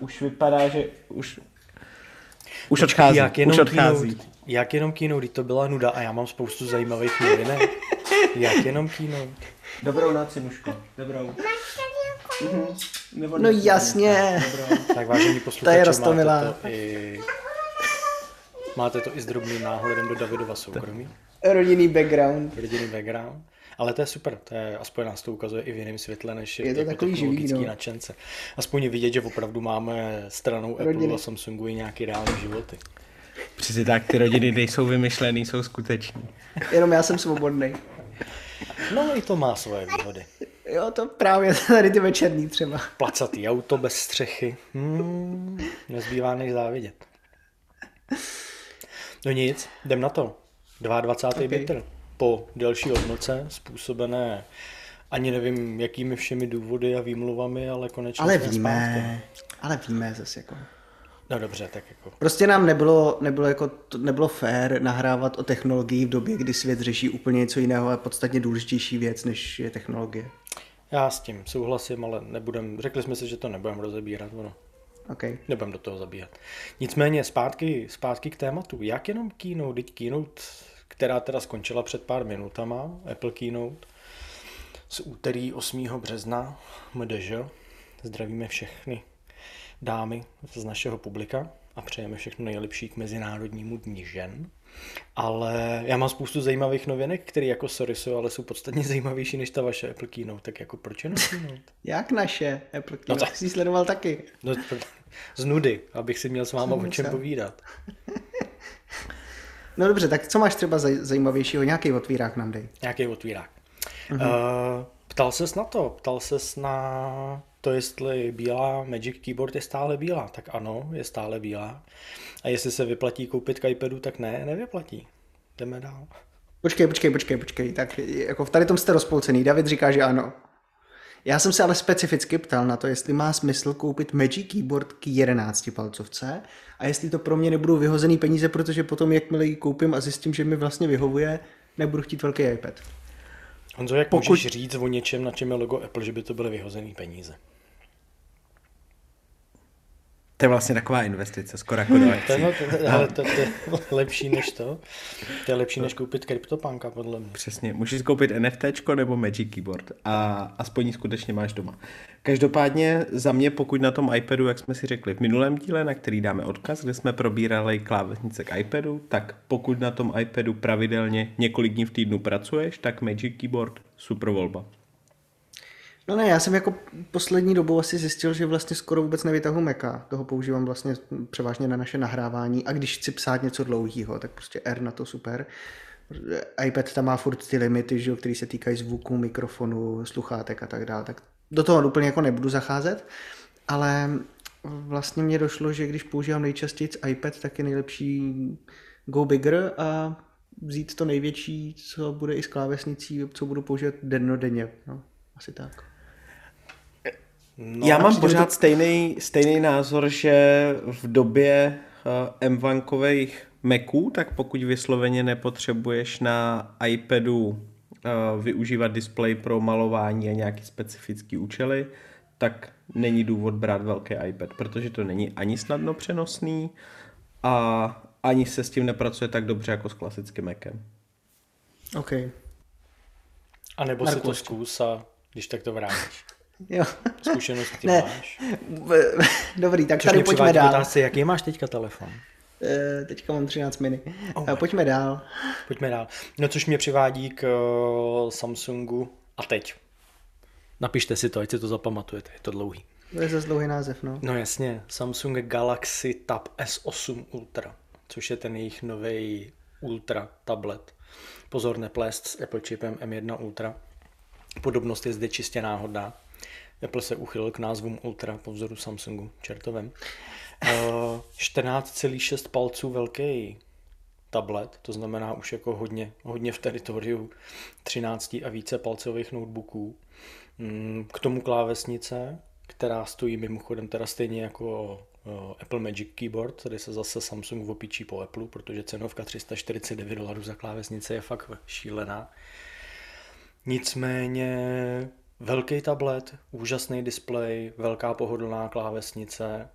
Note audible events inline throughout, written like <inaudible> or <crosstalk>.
Už vypadá, že už už odchází, jak jenom už odchází. Keynote, jak jenom keynote, když to byla nuda a já mám spoustu zajímavých novinek. jak jenom keynote. Dobrou noc, Simuško. Dobrou. Mhm. Nebo No jasně. Dobrou. Tak vážení je posluchači, roztomilá. máte to i... Máte to i s drobným náhledem do Davidova soukromí, Rodinný background. rodinný background. Ale to je super, to je, aspoň nás to ukazuje i v jiném světle, než Je to jako takový živý, no. nadšence. Aspoň je vidět, že opravdu máme stranou Apple Rodiny. a Samsungu i nějaký reální životy. Přesně tak, ty rodiny nejsou vymyšlený, jsou skuteční. Jenom já jsem svobodný. No i to má svoje výhody. Jo, to právě tady ty večerní třeba. Placatý auto bez střechy. Hmm, nezbývá než závidět. No nic, jdem na to. 22. Okay. bitr. Po delší odnoce, způsobené ani nevím, jakými všemi důvody a výmluvami, ale konečně Ale jsme zpátky. víme, ale víme zase jako. No dobře, tak jako. Prostě nám nebylo, nebylo, jako, nebylo fér nahrávat o technologii v době, kdy svět řeší úplně něco jiného a podstatně důležitější věc, než je technologie. Já s tím souhlasím, ale nebudem, řekli jsme si, že to nebudeme rozebírat, ono. OK. Nebudem do toho zabíhat. Nicméně zpátky, zpátky k tématu. Jak jenom Keynote, teď Keynote, která teda skončila před pár minutama, Apple Keynote, z úterý 8. března MDŽ. Zdravíme všechny dámy z našeho publika a přejeme všechno nejlepší k Mezinárodnímu dní žen. Ale já mám spoustu zajímavých novinek, které jako sorry jsou, ale jsou podstatně zajímavější než ta vaše Apple Keynote. Tak jako proč Keynote? <laughs> Jak naše Apple No no tak- jsi sledoval taky. No, z nudy, abych si měl s váma o čem povídat. <laughs> No dobře, tak co máš třeba zaj- zajímavějšího? Nějaký otvírák nám dej. Nějaký otvírák. Uh, ptal ses na to, ptal ses na to, jestli bílá Magic Keyboard je stále bílá. Tak ano, je stále bílá. A jestli se vyplatí koupit k iPadu, tak ne, nevyplatí. Jdeme dál. Počkej, počkej, počkej, počkej. Tak jako v tady tom jste rozpolcený. David říká, že ano. Já jsem se ale specificky ptal na to, jestli má smysl koupit Magic Keyboard k 11 palcovce a jestli to pro mě nebudou vyhozený peníze, protože potom, jakmile ji koupím a zjistím, že mi vlastně vyhovuje, nebudu chtít velký iPad. Honzo, jak Pokud- můžeš říct o něčem, na čem je logo Apple, že by to byly vyhozený peníze? To je vlastně taková investice, skoro jako do To, akcí. je- no, to, ale to, to je lepší než to. To je lepší než koupit CryptoPunka, podle mě. Přesně, můžeš koupit NFT nebo Magic Keyboard a aspoň ji skutečně máš doma. Každopádně za mě, pokud na tom iPadu, jak jsme si řekli v minulém díle, na který dáme odkaz, kde jsme probírali klávesnice k iPadu, tak pokud na tom iPadu pravidelně několik dní v týdnu pracuješ, tak Magic Keyboard super volba. No ne, já jsem jako poslední dobou asi zjistil, že vlastně skoro vůbec nevytahu Maca. Toho používám vlastně převážně na naše nahrávání a když chci psát něco dlouhého, tak prostě R na to super. iPad tam má furt ty limity, že jo, které se týkají zvuku, mikrofonu, sluchátek a tak dále. Tak do toho úplně jako nebudu zacházet, ale vlastně mě došlo, že když používám nejčastěji iPad, tak je nejlepší go bigger a vzít to největší, co bude i s klávesnicí, co budu používat dennodenně. No, asi tak. No, Já mám pořád stejný, stejný názor, že v době uh, M1kových Maců, tak pokud vysloveně nepotřebuješ na iPadu uh, využívat displej pro malování a nějaký specifický účely, tak není důvod brát velký iPad, protože to není ani snadno přenosný a ani se s tím nepracuje tak dobře jako s klasickým Macem. OK. A nebo si Marku, to zkus a když tak to vrátíš. Jo. Zkušenost ty Ne. máš. Dobrý, tak Což tady pojďme dál. otázce, jaký máš teďka telefon? Eh, Teďka mám 13 mini. Oh Eh. Pojďme dál. Pojďme dál. No což mě přivádí k eh, Samsungu a teď. Napište si to, ať si to zapamatujete, je to dlouhý. To je zase dlouhý název, no. No jasně, Samsung Galaxy Tab S8 Ultra, což je ten jejich nový Ultra tablet. Pozor, neplést s Apple chipem M1 Ultra. Podobnost je zde čistě náhodná. Apple se uchylil k názvům Ultra po vzoru Samsungu, čertovem. 14,6 palců velký tablet, to znamená už jako hodně, hodně v teritoriu 13 a více palcových notebooků. Mm, k tomu klávesnice, která stojí mimochodem teda stejně jako Apple Magic Keyboard, tady se zase Samsung opičí po Apple, protože cenovka 349 dolarů za klávesnice je fakt šílená. Nicméně velký tablet, úžasný displej, velká pohodlná klávesnice,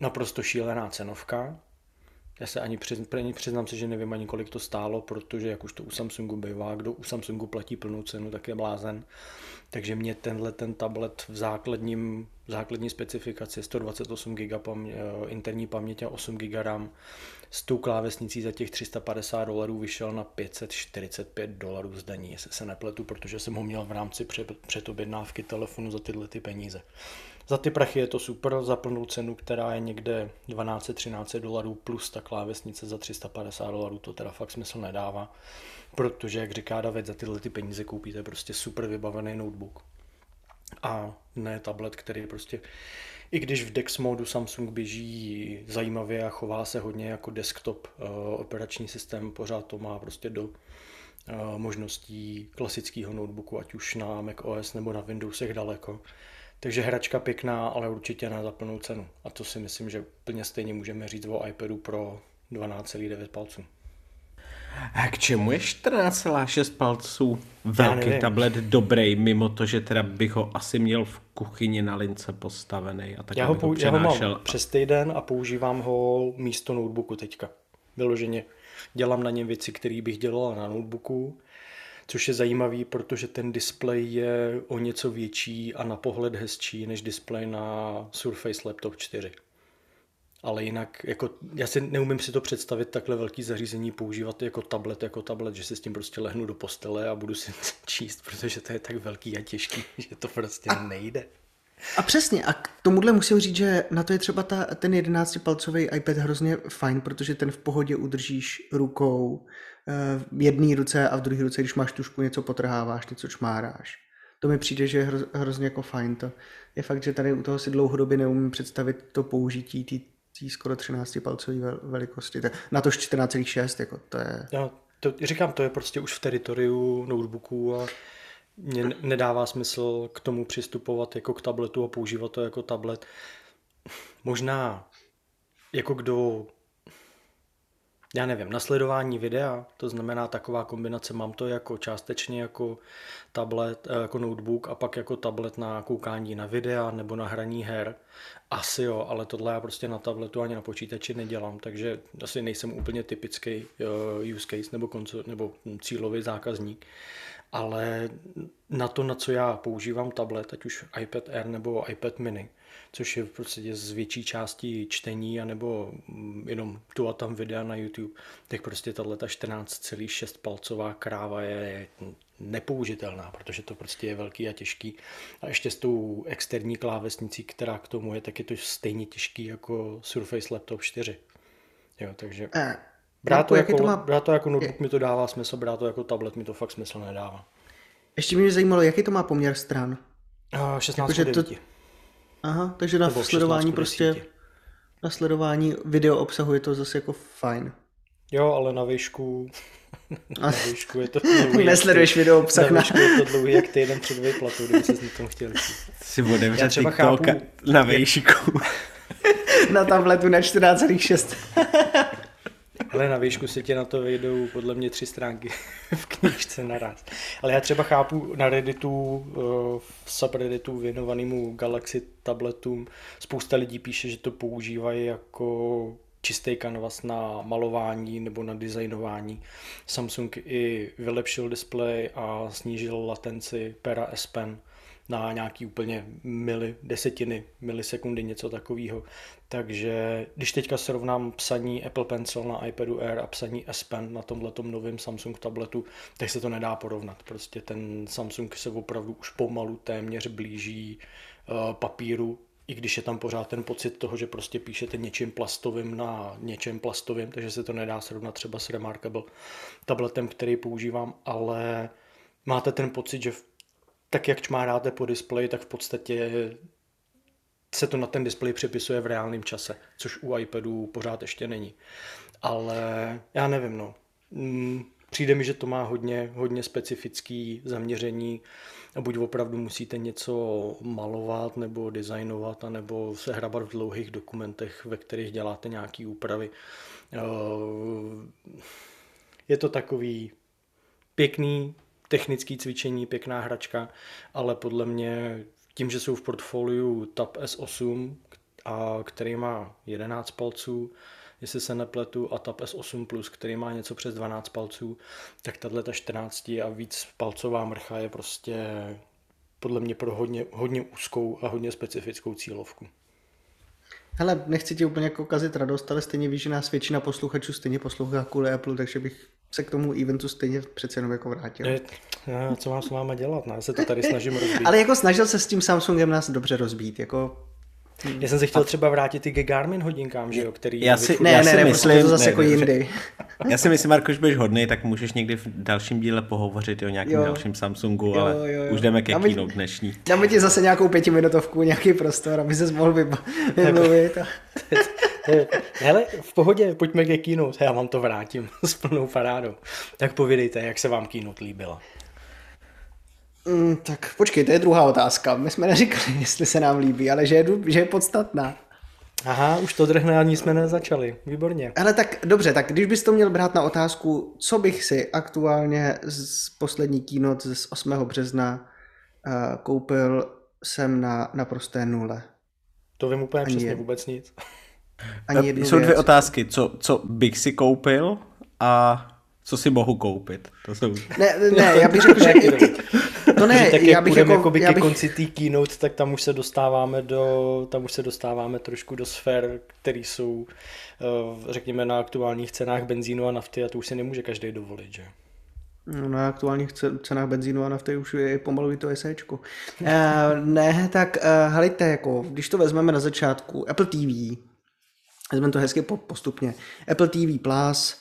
naprosto šílená cenovka, já se ani přiznám, přiznám se, že nevím ani kolik to stálo, protože jak už to u Samsungu bývá, kdo u Samsungu platí plnou cenu, tak je blázen. Takže mě tenhle ten tablet v základním, v základní specifikaci 128 GB pam, eh, interní paměť a 8 GB RAM s tou klávesnicí za těch 350 dolarů vyšel na 545 dolarů zdaní, jestli se nepletu, protože jsem ho měl v rámci předobjednávky telefonu za tyhle ty peníze. Za ty prachy je to super, za plnou cenu, která je někde 12-13 dolarů plus ta klávesnice za 350 dolarů, to teda fakt smysl nedává, protože, jak říká David, za tyhle ty peníze koupíte prostě super vybavený notebook. A ne tablet, který prostě, i když v DeX modu Samsung běží zajímavě a chová se hodně jako desktop uh, operační systém, pořád to má prostě do uh, možností klasického notebooku, ať už na Mac OS nebo na Windowsech daleko takže hračka pěkná, ale určitě na za plnou cenu. A to si myslím, že úplně stejně můžeme říct o iPadu pro 12,9 palců. A k čemu je 14,6 palců velký tablet dobrý, mimo to, že teda bych ho asi měl v kuchyni na lince postavený a tak já ho, pou, já ho mám přes týden a používám ho místo notebooku teďka. Vyloženě dělám na něm věci, které bych dělala na notebooku což je zajímavý, protože ten displej je o něco větší a na pohled hezčí než displej na Surface Laptop 4. Ale jinak, jako, já si neumím si to představit takhle velký zařízení používat jako tablet, jako tablet, že si s tím prostě lehnu do postele a budu si <laughs> číst, protože to je tak velký a těžký, <laughs> že to prostě a, nejde. A přesně, a k tomuhle musím říct, že na to je třeba ta, ten 11-palcový iPad hrozně fajn, protože ten v pohodě udržíš rukou, v jedné ruce a v druhé ruce, když máš tušku, něco potrháváš, něco čmáráš. To mi přijde, že je hro, hrozně jako fajn. To je fakt, že tady u toho si dlouhodobě neumím představit to použití té skoro 13 palcové velikosti. Na to 14,6, jako to je... Já to, říkám, to je prostě už v teritoriu notebooků a mě nedává smysl k tomu přistupovat jako k tabletu a používat to jako tablet. Možná jako kdo já nevím, nasledování videa, to znamená taková kombinace, mám to jako částečně jako tablet, eh, jako notebook a pak jako tablet na koukání na videa nebo na hraní her. Asi jo, ale tohle já prostě na tabletu ani na počítači nedělám, takže asi nejsem úplně typický uh, use case nebo, konco, nebo cílový zákazník. Ale na to, na co já používám tablet, ať už iPad Air nebo iPad mini, což je v podstatě z větší části čtení anebo mm, jenom tu a tam videa na YouTube, tak prostě tahle 14,6 palcová kráva je nepoužitelná, protože to prostě je velký a těžký. A ještě s tou externí klávesnicí, která k tomu je, tak je to stejně těžký jako Surface Laptop 4. Jo, takže eh, brát, to jako, to má... brát to jako notebook mi to dává smysl, brát to jako tablet mi to fakt smysl nedává. Ještě mě zajímalo, jaký to má poměr stran? Uh, 16 jako, to, Aha, takže na sledování prostě, na sledování video obsahu je to zase jako fajn. Jo, ale na výšku, <laughs> na výšku je to <laughs> dlouhý. Nesleduješ ty, video obsah na... výšku je to dlouhý jak ty jeden před výplatou, kdyby se s tom chtěl Si otevře třeba chápu, na výšku. <laughs> na tabletu na 14,6. Ale na výšku se tě na to vejdou podle mě tři stránky <laughs> v knížce naraz. Ale já třeba chápu na Redditu, eh, v subredditu věnovanému Galaxy tabletům, spousta lidí píše, že to používají jako čistý kanvas na malování nebo na designování. Samsung i vylepšil displej a snížil latenci pera S Pen na nějaký úplně mili, desetiny milisekundy, něco takového. Takže když teďka srovnám psaní Apple Pencil na iPadu Air a psaní S Pen na tomhle novém Samsung tabletu, tak se to nedá porovnat. Prostě ten Samsung se opravdu už pomalu téměř blíží uh, papíru, i když je tam pořád ten pocit toho, že prostě píšete něčím plastovým na něčem plastovým, takže se to nedá srovnat třeba s Remarkable tabletem, který používám, ale máte ten pocit, že tak jak čmáráte po displeji, tak v podstatě se to na ten displej přepisuje v reálném čase, což u iPadu pořád ještě není. Ale já nevím, no. Mm, přijde mi, že to má hodně, hodně specifický zaměření buď opravdu musíte něco malovat nebo designovat, nebo se hrabat v dlouhých dokumentech, ve kterých děláte nějaké úpravy. Eh, je to takový pěkný technický cvičení, pěkná hračka, ale podle mě tím, že jsou v portfoliu Tab S8, a který má 11 palců, jestli se nepletu, a Tab S8 Plus, který má něco přes 12 palců, tak tahle ta 14 a víc palcová mrcha je prostě podle mě pro hodně, hodně úzkou a hodně specifickou cílovku. Hele, nechci ti úplně jako kazit radost, ale stejně víš, že nás většina posluchačů stejně poslouchá kvůli Apple, takže bych se k tomu eventu stejně přece jenom jako vrátil. Je, co mám s váma dělat? Ne? Já se to tady snažím <laughs> rozbít. ale jako snažil se s tím Samsungem nás dobře rozbít. Jako já jsem se chtěl třeba vrátit i ke Garmin hodinkám, že jo, který... Já si, ne, já ne, ne, myslím, to zase ne, jako ne, jindy. Já si myslím, Marko, že budeš hodný, tak můžeš někdy v dalším díle pohovořit o nějakém jo. dalším Samsungu, jo, ale jo, jo. už jdeme ke dáme, keynote dnešní. Dáme ti zase nějakou pětiminutovku, nějaký prostor, aby se mohl vymluvit. <laughs> Hele, v pohodě, pojďme ke keynote, já vám to vrátím <laughs> s plnou parádou. Tak povědejte, jak se vám keynote líbila. Mm, tak počkej, to je druhá otázka. My jsme neříkali, <laughs> jestli se nám líbí, ale že je, že je podstatná. Aha, už to drhne, ani jsme nezačali. Výborně. Ale tak dobře, tak když bys to měl brát na otázku, co bych si aktuálně z poslední keynote z 8. března uh, koupil, jsem na naprosté nule. To vím úplně ani přesně je. vůbec nic. <laughs> Ani Jsou dvě věc. otázky. Co, co bych si koupil a co si mohu koupit. To jsou... Ne, ne, já bych řekl, že... <laughs> No ne, tak já bych jako, jakoby já bych... ke konci té keynote, tak tam už se dostáváme do, tam už se dostáváme trošku do sfér, které jsou, eh, řekněme, na aktuálních cenách benzínu a nafty a to už si nemůže každý dovolit, že? No, na aktuálních cenách benzínu a nafty už je pomalu to SEčko. uh, ne, tak uh, helejte, jako, když to vezmeme na začátku, Apple TV, vezmeme to hezky postupně, Apple TV Plus,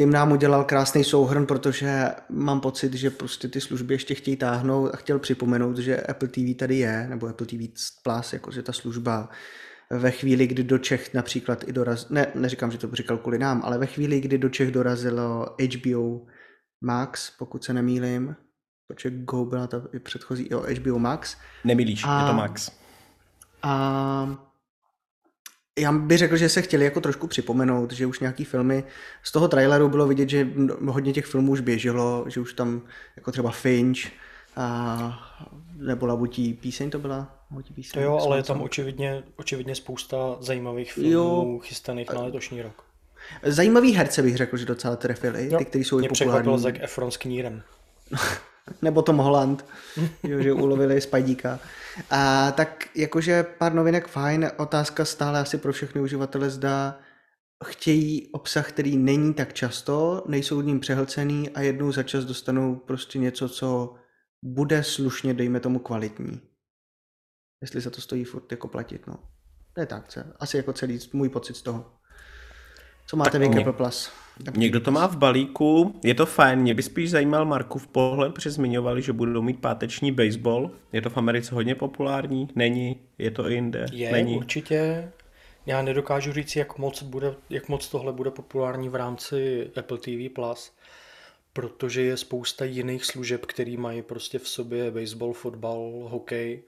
Tim nám udělal krásný souhrn, protože mám pocit, že prostě ty služby ještě chtějí táhnout a chtěl připomenout, že Apple TV tady je, nebo Apple TV Plus, jakože ta služba ve chvíli, kdy do Čech například i doraz... Ne, neříkám, že to říkal kvůli nám, ale ve chvíli, kdy do Čech dorazilo HBO Max, pokud se nemýlim, protože Go byla ta předchozí, jo, HBO Max. Nemilíš, a, je to Max. A já bych řekl, že se chtěli jako trošku připomenout, že už nějaký filmy, z toho traileru bylo vidět, že hodně těch filmů už běželo, že už tam jako třeba Finch a, nebo Labutí píseň to byla? Labutí píseň, to jo, ale je tam očividně, očividně spousta zajímavých filmů jo. chystaných na letošní rok. Zajímavý herce bych řekl, že docela trefili, jo. ty, kteří jsou Mě populární. Mě Zac Efron s knírem. <laughs> nebo Tom Holland, <laughs> že ulovili Spajdíka. A tak jakože pár novinek fajn, otázka stále asi pro všechny uživatele zda chtějí obsah, který není tak často, nejsou ním přehlcený a jednou za čas dostanou prostě něco, co bude slušně, dejme tomu, kvalitní. Jestli za to stojí furt jako platit, no. To je tak, asi jako celý můj pocit z toho. Co máte tak vy Apple Plus? Někdo to má v balíku, je to fajn, mě by spíš zajímal Markův pohled, protože zmiňovali, že budou mít páteční baseball. Je to v Americe hodně populární? Není? Je to i jinde? Je, Není? určitě. Já nedokážu říct, jak moc, bude, jak moc tohle bude populární v rámci Apple TV+, Plus, protože je spousta jiných služeb, které mají prostě v sobě baseball, fotbal, hokej.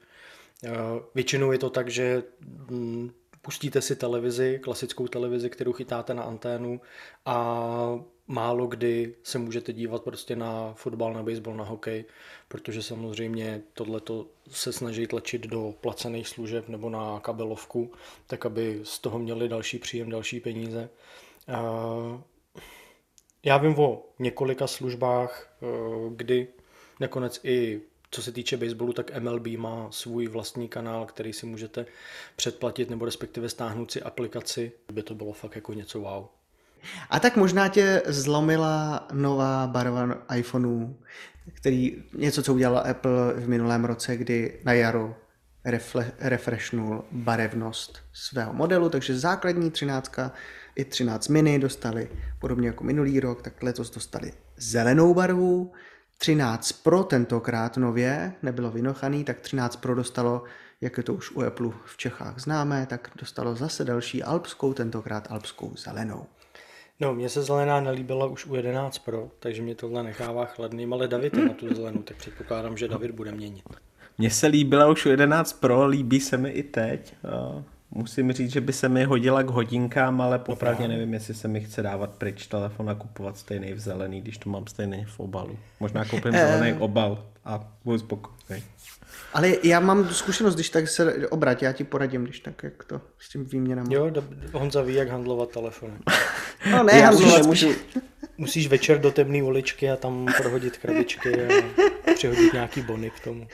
Eh, většinou je to tak, že mm, pustíte si televizi, klasickou televizi, kterou chytáte na anténu a málo kdy se můžete dívat prostě na fotbal, na baseball, na hokej, protože samozřejmě tohleto se snaží tlačit do placených služeb nebo na kabelovku, tak aby z toho měli další příjem, další peníze. Já vím o několika službách, eh, kdy nakonec i co se týče baseballu, tak MLB má svůj vlastní kanál, který si můžete předplatit nebo respektive stáhnout si aplikaci, by to bylo fakt jako něco wow. A tak možná tě zlomila nová barva iPhoneů, který něco, co udělala Apple v minulém roce, kdy na jaro refle, refreshnul barevnost svého modelu, takže základní 13 i 13 mini dostali podobně jako minulý rok, tak letos dostali zelenou barvu, 13 Pro tentokrát nově nebylo vynochaný, tak 13 Pro dostalo, jak je to už u Apple v Čechách známé, tak dostalo zase další alpskou, tentokrát alpskou zelenou. No, mně se zelená nelíbila už u 11 Pro, takže mě tohle nechává chladným, ale David je na tu zelenou, tak předpokládám, že David bude měnit. Mně se líbila už u 11 Pro, líbí se mi i teď. Musím říct, že by se mi hodila k hodinkám, ale popravdě nevím, jestli se mi chce dávat pryč telefon a kupovat stejný v zelený, když to mám stejný v obalu. Možná koupím zelený obal a budu spokojený. Ale já mám zkušenost, když tak se obrať, já ti poradím, když tak, jak to s tím výměnám. Jo, Honza ví, jak handlovat telefony. <laughs> No ne, handlovat nemůžu... Musíš večer do temné uličky a tam prohodit krabičky a přihodit nějaký bony k tomu.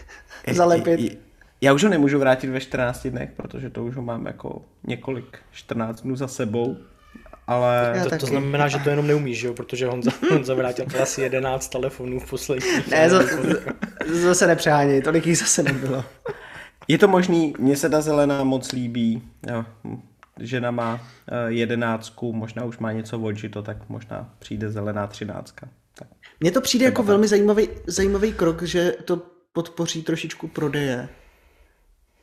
Zalepit. Já už ho nemůžu vrátit ve 14 dnech, protože to už ho mám jako několik 14 dnů za sebou. Ale... To, to znamená, že to jenom neumíš, jo? protože Honza, <laughs> Honza vrátil asi 11 telefonů v posledních. Ne, zase, zase nepřeháněj, tolik jich zase nebylo. Je to možný, mně se ta zelená moc líbí. Jo. Žena má eh, jedenáctku, možná už má něco odžito, tak možná přijde zelená třináctka. Tak. Mně to přijde jako velmi zajímavý, zajímavý krok, že to podpoří trošičku prodeje.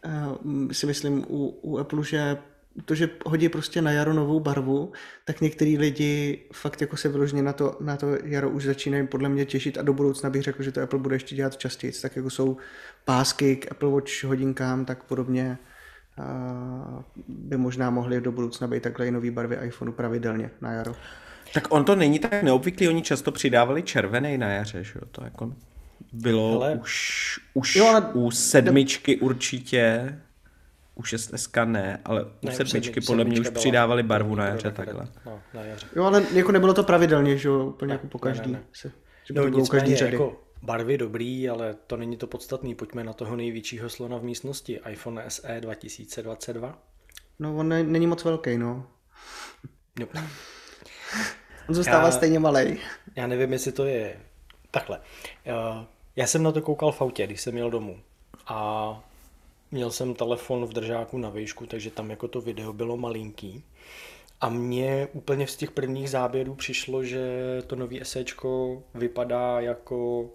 Uh, si myslím u, u Apple, že to, že hodí prostě na jaro novou barvu, tak některý lidi fakt jako se vyloženě na to, na to jaro už začínají podle mě těšit a do budoucna bych řekl, že to Apple bude ještě dělat častěji, tak jako jsou pásky k Apple Watch hodinkám, tak podobně by možná mohly do budoucna být takhle i nový barvy iPhoneu pravidelně na jaro. Tak on to není tak neobvyklý, oni často přidávali červený na jaře, že jo, to jako bylo Ale... už, už jo, ale... u sedmičky určitě, u 6SK ne, ale u ne, sedmičky podle mě už přidávali barvu na jaře takhle. No, na jaře. Jo, ale jako nebylo to pravidelně, že jo, úplně ne, jako po každý. Ne, ne. Se, no, nicméně, každý řady. jako barvy dobrý, ale to není to podstatný. Pojďme na toho největšího slona v místnosti, iPhone SE 2022. No, on ne, není moc velký, no. no. on zůstává já, stejně malý. Já nevím, jestli to je takhle. Já jsem na to koukal v autě, když jsem měl domů. A měl jsem telefon v držáku na výšku, takže tam jako to video bylo malinký. A mně úplně z těch prvních záběrů přišlo, že to nový SEčko vypadá jako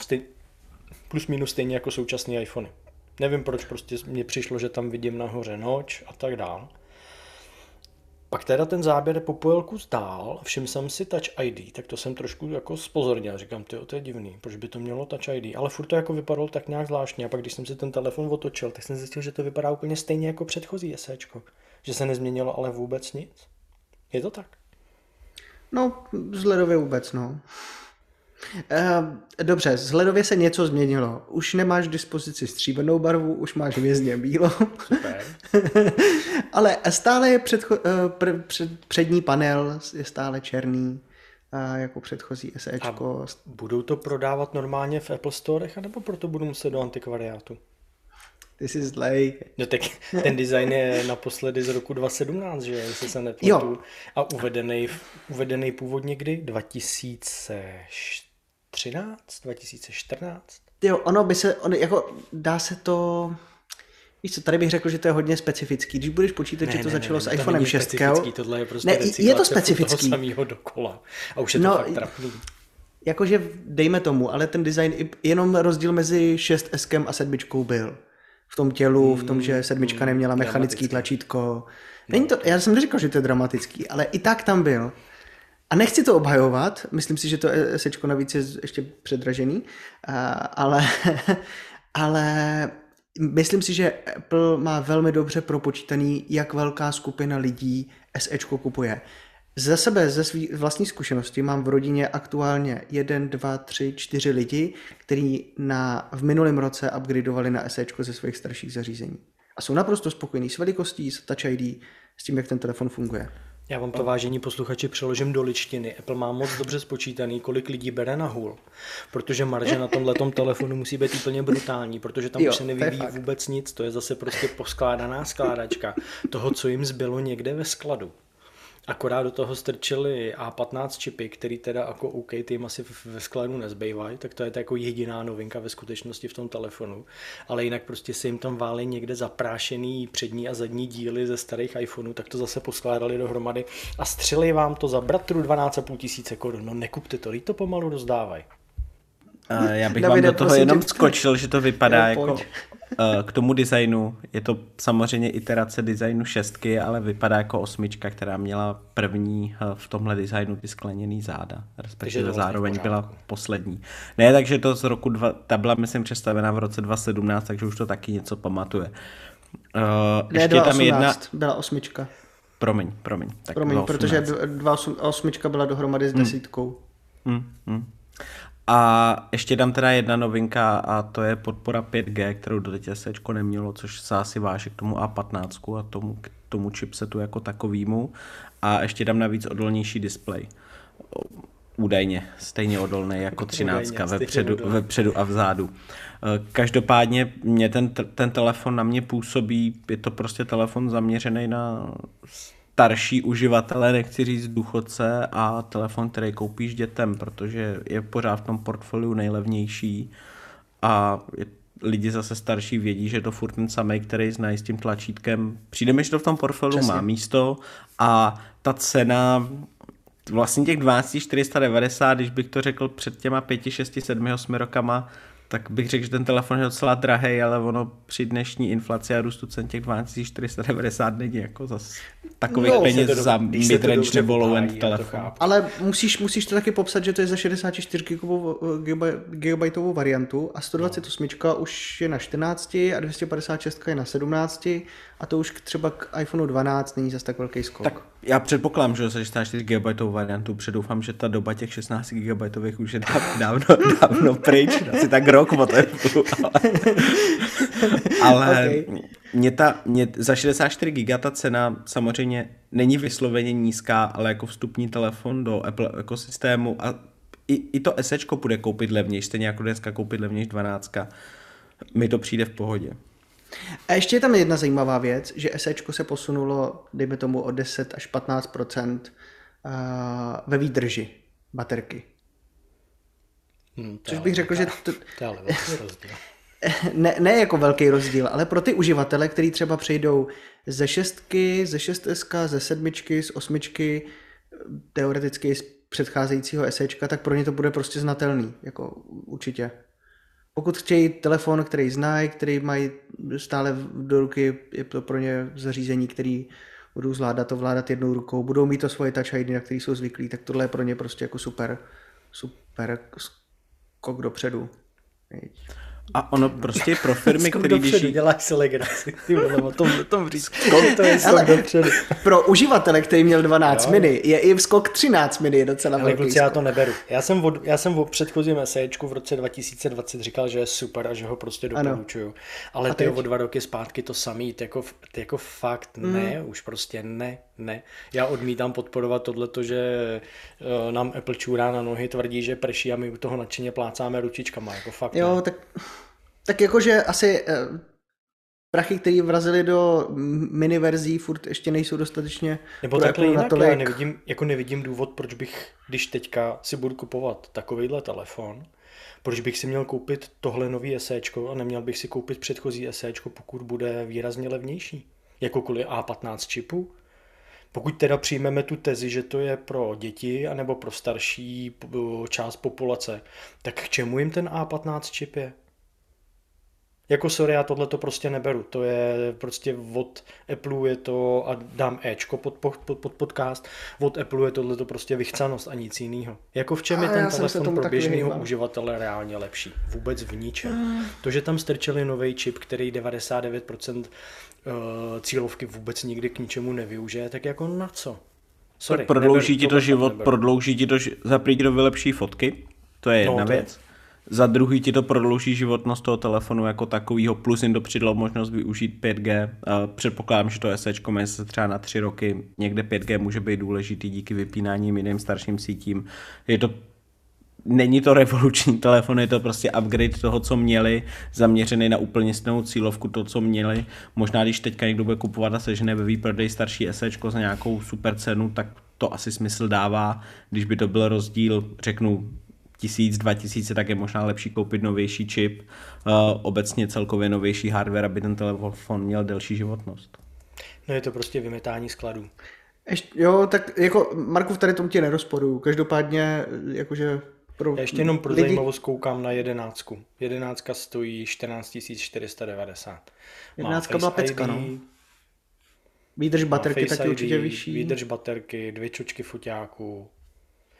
stej, plus minus stejně jako současný iPhone. Nevím proč, prostě mně přišlo, že tam vidím nahoře noč a tak dál. Pak teda ten záběr po pojel dál, všiml jsem si Touch ID, tak to jsem trošku jako spozornil, říkám, ty, to je divný, proč by to mělo Touch ID, ale furt to jako vypadalo tak nějak zvláštně a pak když jsem si ten telefon otočil, tak jsem zjistil, že to vypadá úplně stejně jako předchozí SEčko, že se nezměnilo ale vůbec nic. Je to tak? No, vzhledově vůbec, no. Uh, dobře, vzhledově se něco změnilo. Už nemáš k dispozici stříbrnou barvu, už máš hvězdně bílo. Super. <laughs> Ale stále je předcho- uh, pr- před, přední panel je stále černý, jako předchozí SEčko. A budou to prodávat normálně v Apple Storech, anebo proto budu muset do antikvariátu? Ty jsi zlej. No tak ten design je naposledy z roku 2017, že jestli se nepletu. A uvedený, uvedený původně kdy? 2013? 2014? Jo, ono by se, ono, jako dá se to... Víš co, tady bych řekl, že to je hodně specifický. Když budeš počítat, ne, že to ne, začalo ne, s iPhonem 6. Specifický, tohle je prostě ne, je to specifický. toho samého dokola. A už je to no, fakt trapný. Jakože dejme tomu, ale ten design, jenom rozdíl mezi 6S a 7 byl v tom tělu, v tom, že sedmička hmm, neměla mechanický tlačítko. Není to, já jsem neříkal, že to je dramatický, ale i tak tam byl. A nechci to obhajovat, myslím si, že to sečko navíc je ještě předražený, ale, <laughs> ale myslím si, že Apple má velmi dobře propočítaný, jak velká skupina lidí SEčko kupuje. Za sebe, ze své vlastní zkušenosti mám v rodině aktuálně jeden, dva, tři, čtyři lidi, kteří na, v minulém roce upgradeovali na SE ze svých starších zařízení. A jsou naprosto spokojení s velikostí, s Touch ID, s tím, jak ten telefon funguje. Já vám to vážení posluchači přeložím do ličtiny. Apple má moc dobře spočítaný, kolik lidí bere na hůl, protože marže na tomhle telefonu musí být úplně brutální, protože tam jo, už se nevyvíjí vůbec nic, to je zase prostě poskládaná skládačka toho, co jim zbylo někde ve skladu. Akorát do toho strčili A15 čipy, který teda jako OK, ty asi ve skladu nezbývají, tak to je to jako jediná novinka ve skutečnosti v tom telefonu. Ale jinak prostě se jim tam válí někde zaprášený přední a zadní díly ze starých iPhoneů, tak to zase poskládali dohromady a střeli vám to za bratru 12,5 tisíce korun. No nekupte to, to pomalu rozdávají. Uh, já bych Davide, vám do toho jenom tě, skočil, že to vypadá Jo, jako pojď. uh, k tomu designu. Je to samozřejmě iterace designu šestky, ale vypadá jako osmička, která měla první uh, v tomhle designu ty skleněný záda. Respektive vlastně zároveň byla poslední. Ne, takže to z roku, dva, ta byla myslím představená v roce 2017, takže už to taky něco pamatuje. Uh, Ne, ještě je tam 2018 jedna... byla osmička. Promiň, promiň. Tak Promiň, 2018. protože d- dva osm- osmička byla dohromady s desítkou. Hmm, hmm. A ještě dám teda jedna novinka a to je podpora 5G, kterou doteď SEčko nemělo, což se asi váže k tomu A15 a tomu, k tomu chipsetu jako takovýmu. A ještě dám navíc odolnější displej. Údajně stejně odolný jako 13 Údajně ve stejně předu, odolný. ve předu a vzadu. Eh, Každopádně mě ten, ten telefon na mě působí, je to prostě telefon zaměřený na starší uživatele, nechci říct důchodce a telefon, který koupíš dětem, protože je pořád v tom portfoliu nejlevnější a je, lidi zase starší vědí, že je to furt ten samý, který znají s tím tlačítkem. Přijde mi, že to v tom portfoliu Přesně. má místo a ta cena vlastně těch 12 490, když bych to řekl před těma 5, 6, 7, 8 rokama, tak bych řekl, že ten telefon je docela drahý, ale ono při dnešní inflaci a růstu cen těch 12 490 není jako zas takových No, no, peněz to za midrange nebo low uhájí, end já to telefon. Ale musíš, musíš to taky popsat, že to je za 64 gigovou- giga- gigabajtovou variantu a 128 už je na 14 a 256 je na 17 a to už k- třeba k iPhoneu 12 není zas tak velký skok. Tak já předpokládám, že za 64 GB variantu, předoufám, že ta doba těch 16 GB už je dáv- <laughs> dávno, dávno pryč, asi tak rok Apple, ale, ale Ok. mě ta, mě, za 64 GB ta cena samozřejmě není vysloveně nízká, ale jako vstupní telefon do Apple ekosystému a i, i to SEčko bude koupit levnější, stejně jako dneska koupit levnější 12. Mi to přijde v pohodě. A ještě je tam jedna zajímavá věc, že SEčko se posunulo, dejme tomu, o 10 až 15% ve výdrži baterky. Hmm, Což bych řekl, že to, <laughs> ne, ne jako velký rozdíl, ale pro ty uživatele, kteří třeba přejdou ze šestky, ze 6S, ze sedmičky, z osmičky, teoreticky z předcházejícího SEčka, tak pro ně to bude prostě znatelný, jako určitě. Pokud chtějí telefon, který znají, který mají stále do ruky, je to pro ně zařízení, který budou zvládat ovládat jednou rukou, budou mít to svoje touch ID, na který jsou zvyklí, tak tohle je pro ně prostě jako super, super skok dopředu. A ono prostě pro firmy, Skok které když děláš si legraci. Ty vole, o tom, o tom říct. to je skok dopředu. Pro uživatele, který měl 12 Jo. mini, je i skok 13 mini je docela Ale velký kluci, já skok. to neberu. Já jsem, od, já jsem o předchozím esejčku v roce 2020 říkal, že je super a že ho prostě Ano. doporučuju. Ale A ty teď? o dva roky zpátky to samý, ty jako, ty jako fakt ne, už prostě ne, ne. Já odmítám podporovat tohleto, že uh, nám Apple čůrá na nohy, tvrdí, že prší a my u toho nadšeně plácáme ručičkama, jako fakt Jo, ne. tak, tak jakože asi eh, prachy, které vrazili do mini verzí, furt ještě nejsou dostatečně Nebo takhle jinak, natolik. já nevidím, jako nevidím důvod, proč bych, když teďka si budu kupovat takovýhle telefon, proč bych si měl koupit tohle nový SEčko a neměl bych si koupit předchozí SEčko, pokud bude výrazně levnější. Jako kvůli A15 čipu. Pokud teda přijmeme tu tezi, že to je pro děti anebo pro starší p- část populace, tak k čemu jim ten A15 čip je? Jako sorry, já tohle to prostě neberu. To je prostě od Apple je to, a dám Ečko pod, pod, pod, pod podcast, od Apple je tohle to prostě vychcanost a nic jiného. Jako v čem je A ten jsem se telefon pro běžného uživatele reálně lepší? Vůbec v ničem. To, že tam strčili nový čip, který 99% eh, cílovky vůbec nikdy k ničemu nevyužije, tak jako na co? Sorry, prodlouží neberu, ti to život, neberu. prodlouží ti to, za prvý ti to vylepší fotky, to je jedna No, to je- věc. Za druhý ti to prodlouží životnost toho telefonu jako takového, plus jim to přidalo možnost využít 5G. A Předpokládám, že to SEčko má se třeba na tři roky, někde 5G může být důležitý díky vypínání jiným starším sítím. Je to Není to revoluční telefon, je to prostě upgrade toho, co měli, zaměřený na úplně stejnou cílovku, to, co měli. Možná, když teďka někdo bude kupovat a sežene ve výprodej starší SEčko za nějakou super cenu, tak to asi smysl dává. Když by to byl rozdíl, řeknu, tisíc, dva tisíce, tak je možná lepší koupit novější čip, uh, obecně celkově novější hardware, aby ten telefon měl delší životnost. No je to prostě vymetání skladů. Ještě, jo, tak jako Markov tady tomu tě nerozporuju. Každopádně, jakože Pro Já ještě jenom pro lidi... zajímavost koukám na jedenáctku. Jedenáctka stojí 14 490. Jedenáctka byla pecka, no. Výdrž baterky taky určitě vyšší. Výdrž baterky, dvě čočky foťáku,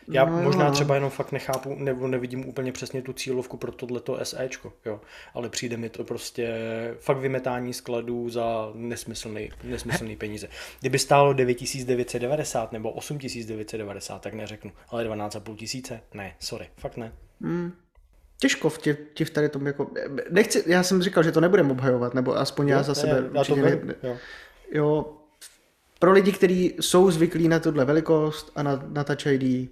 já no, možná třeba jenom fakt nechápu, nebo nevidím úplně přesně tu cílovku pro tohleto SEčko, jo. Ale přijde mi to prostě fakt vymetání skladů za nesmyslný, nesmyslný peníze. Kdyby stálo 9990 nebo 8990, tak neřeknu, ale 12,5 tisíce? Ne, sorry, fakt ne. Hmm. Těžko v tě, tě v tady tom jako, nechci, já jsem říkal, že to nebudeme obhajovat, nebo aspoň jo, já za sebe. Já to ne, jo. jo. Pro lidi, kteří jsou zvyklí na tuhle velikost a na, na Touch ID,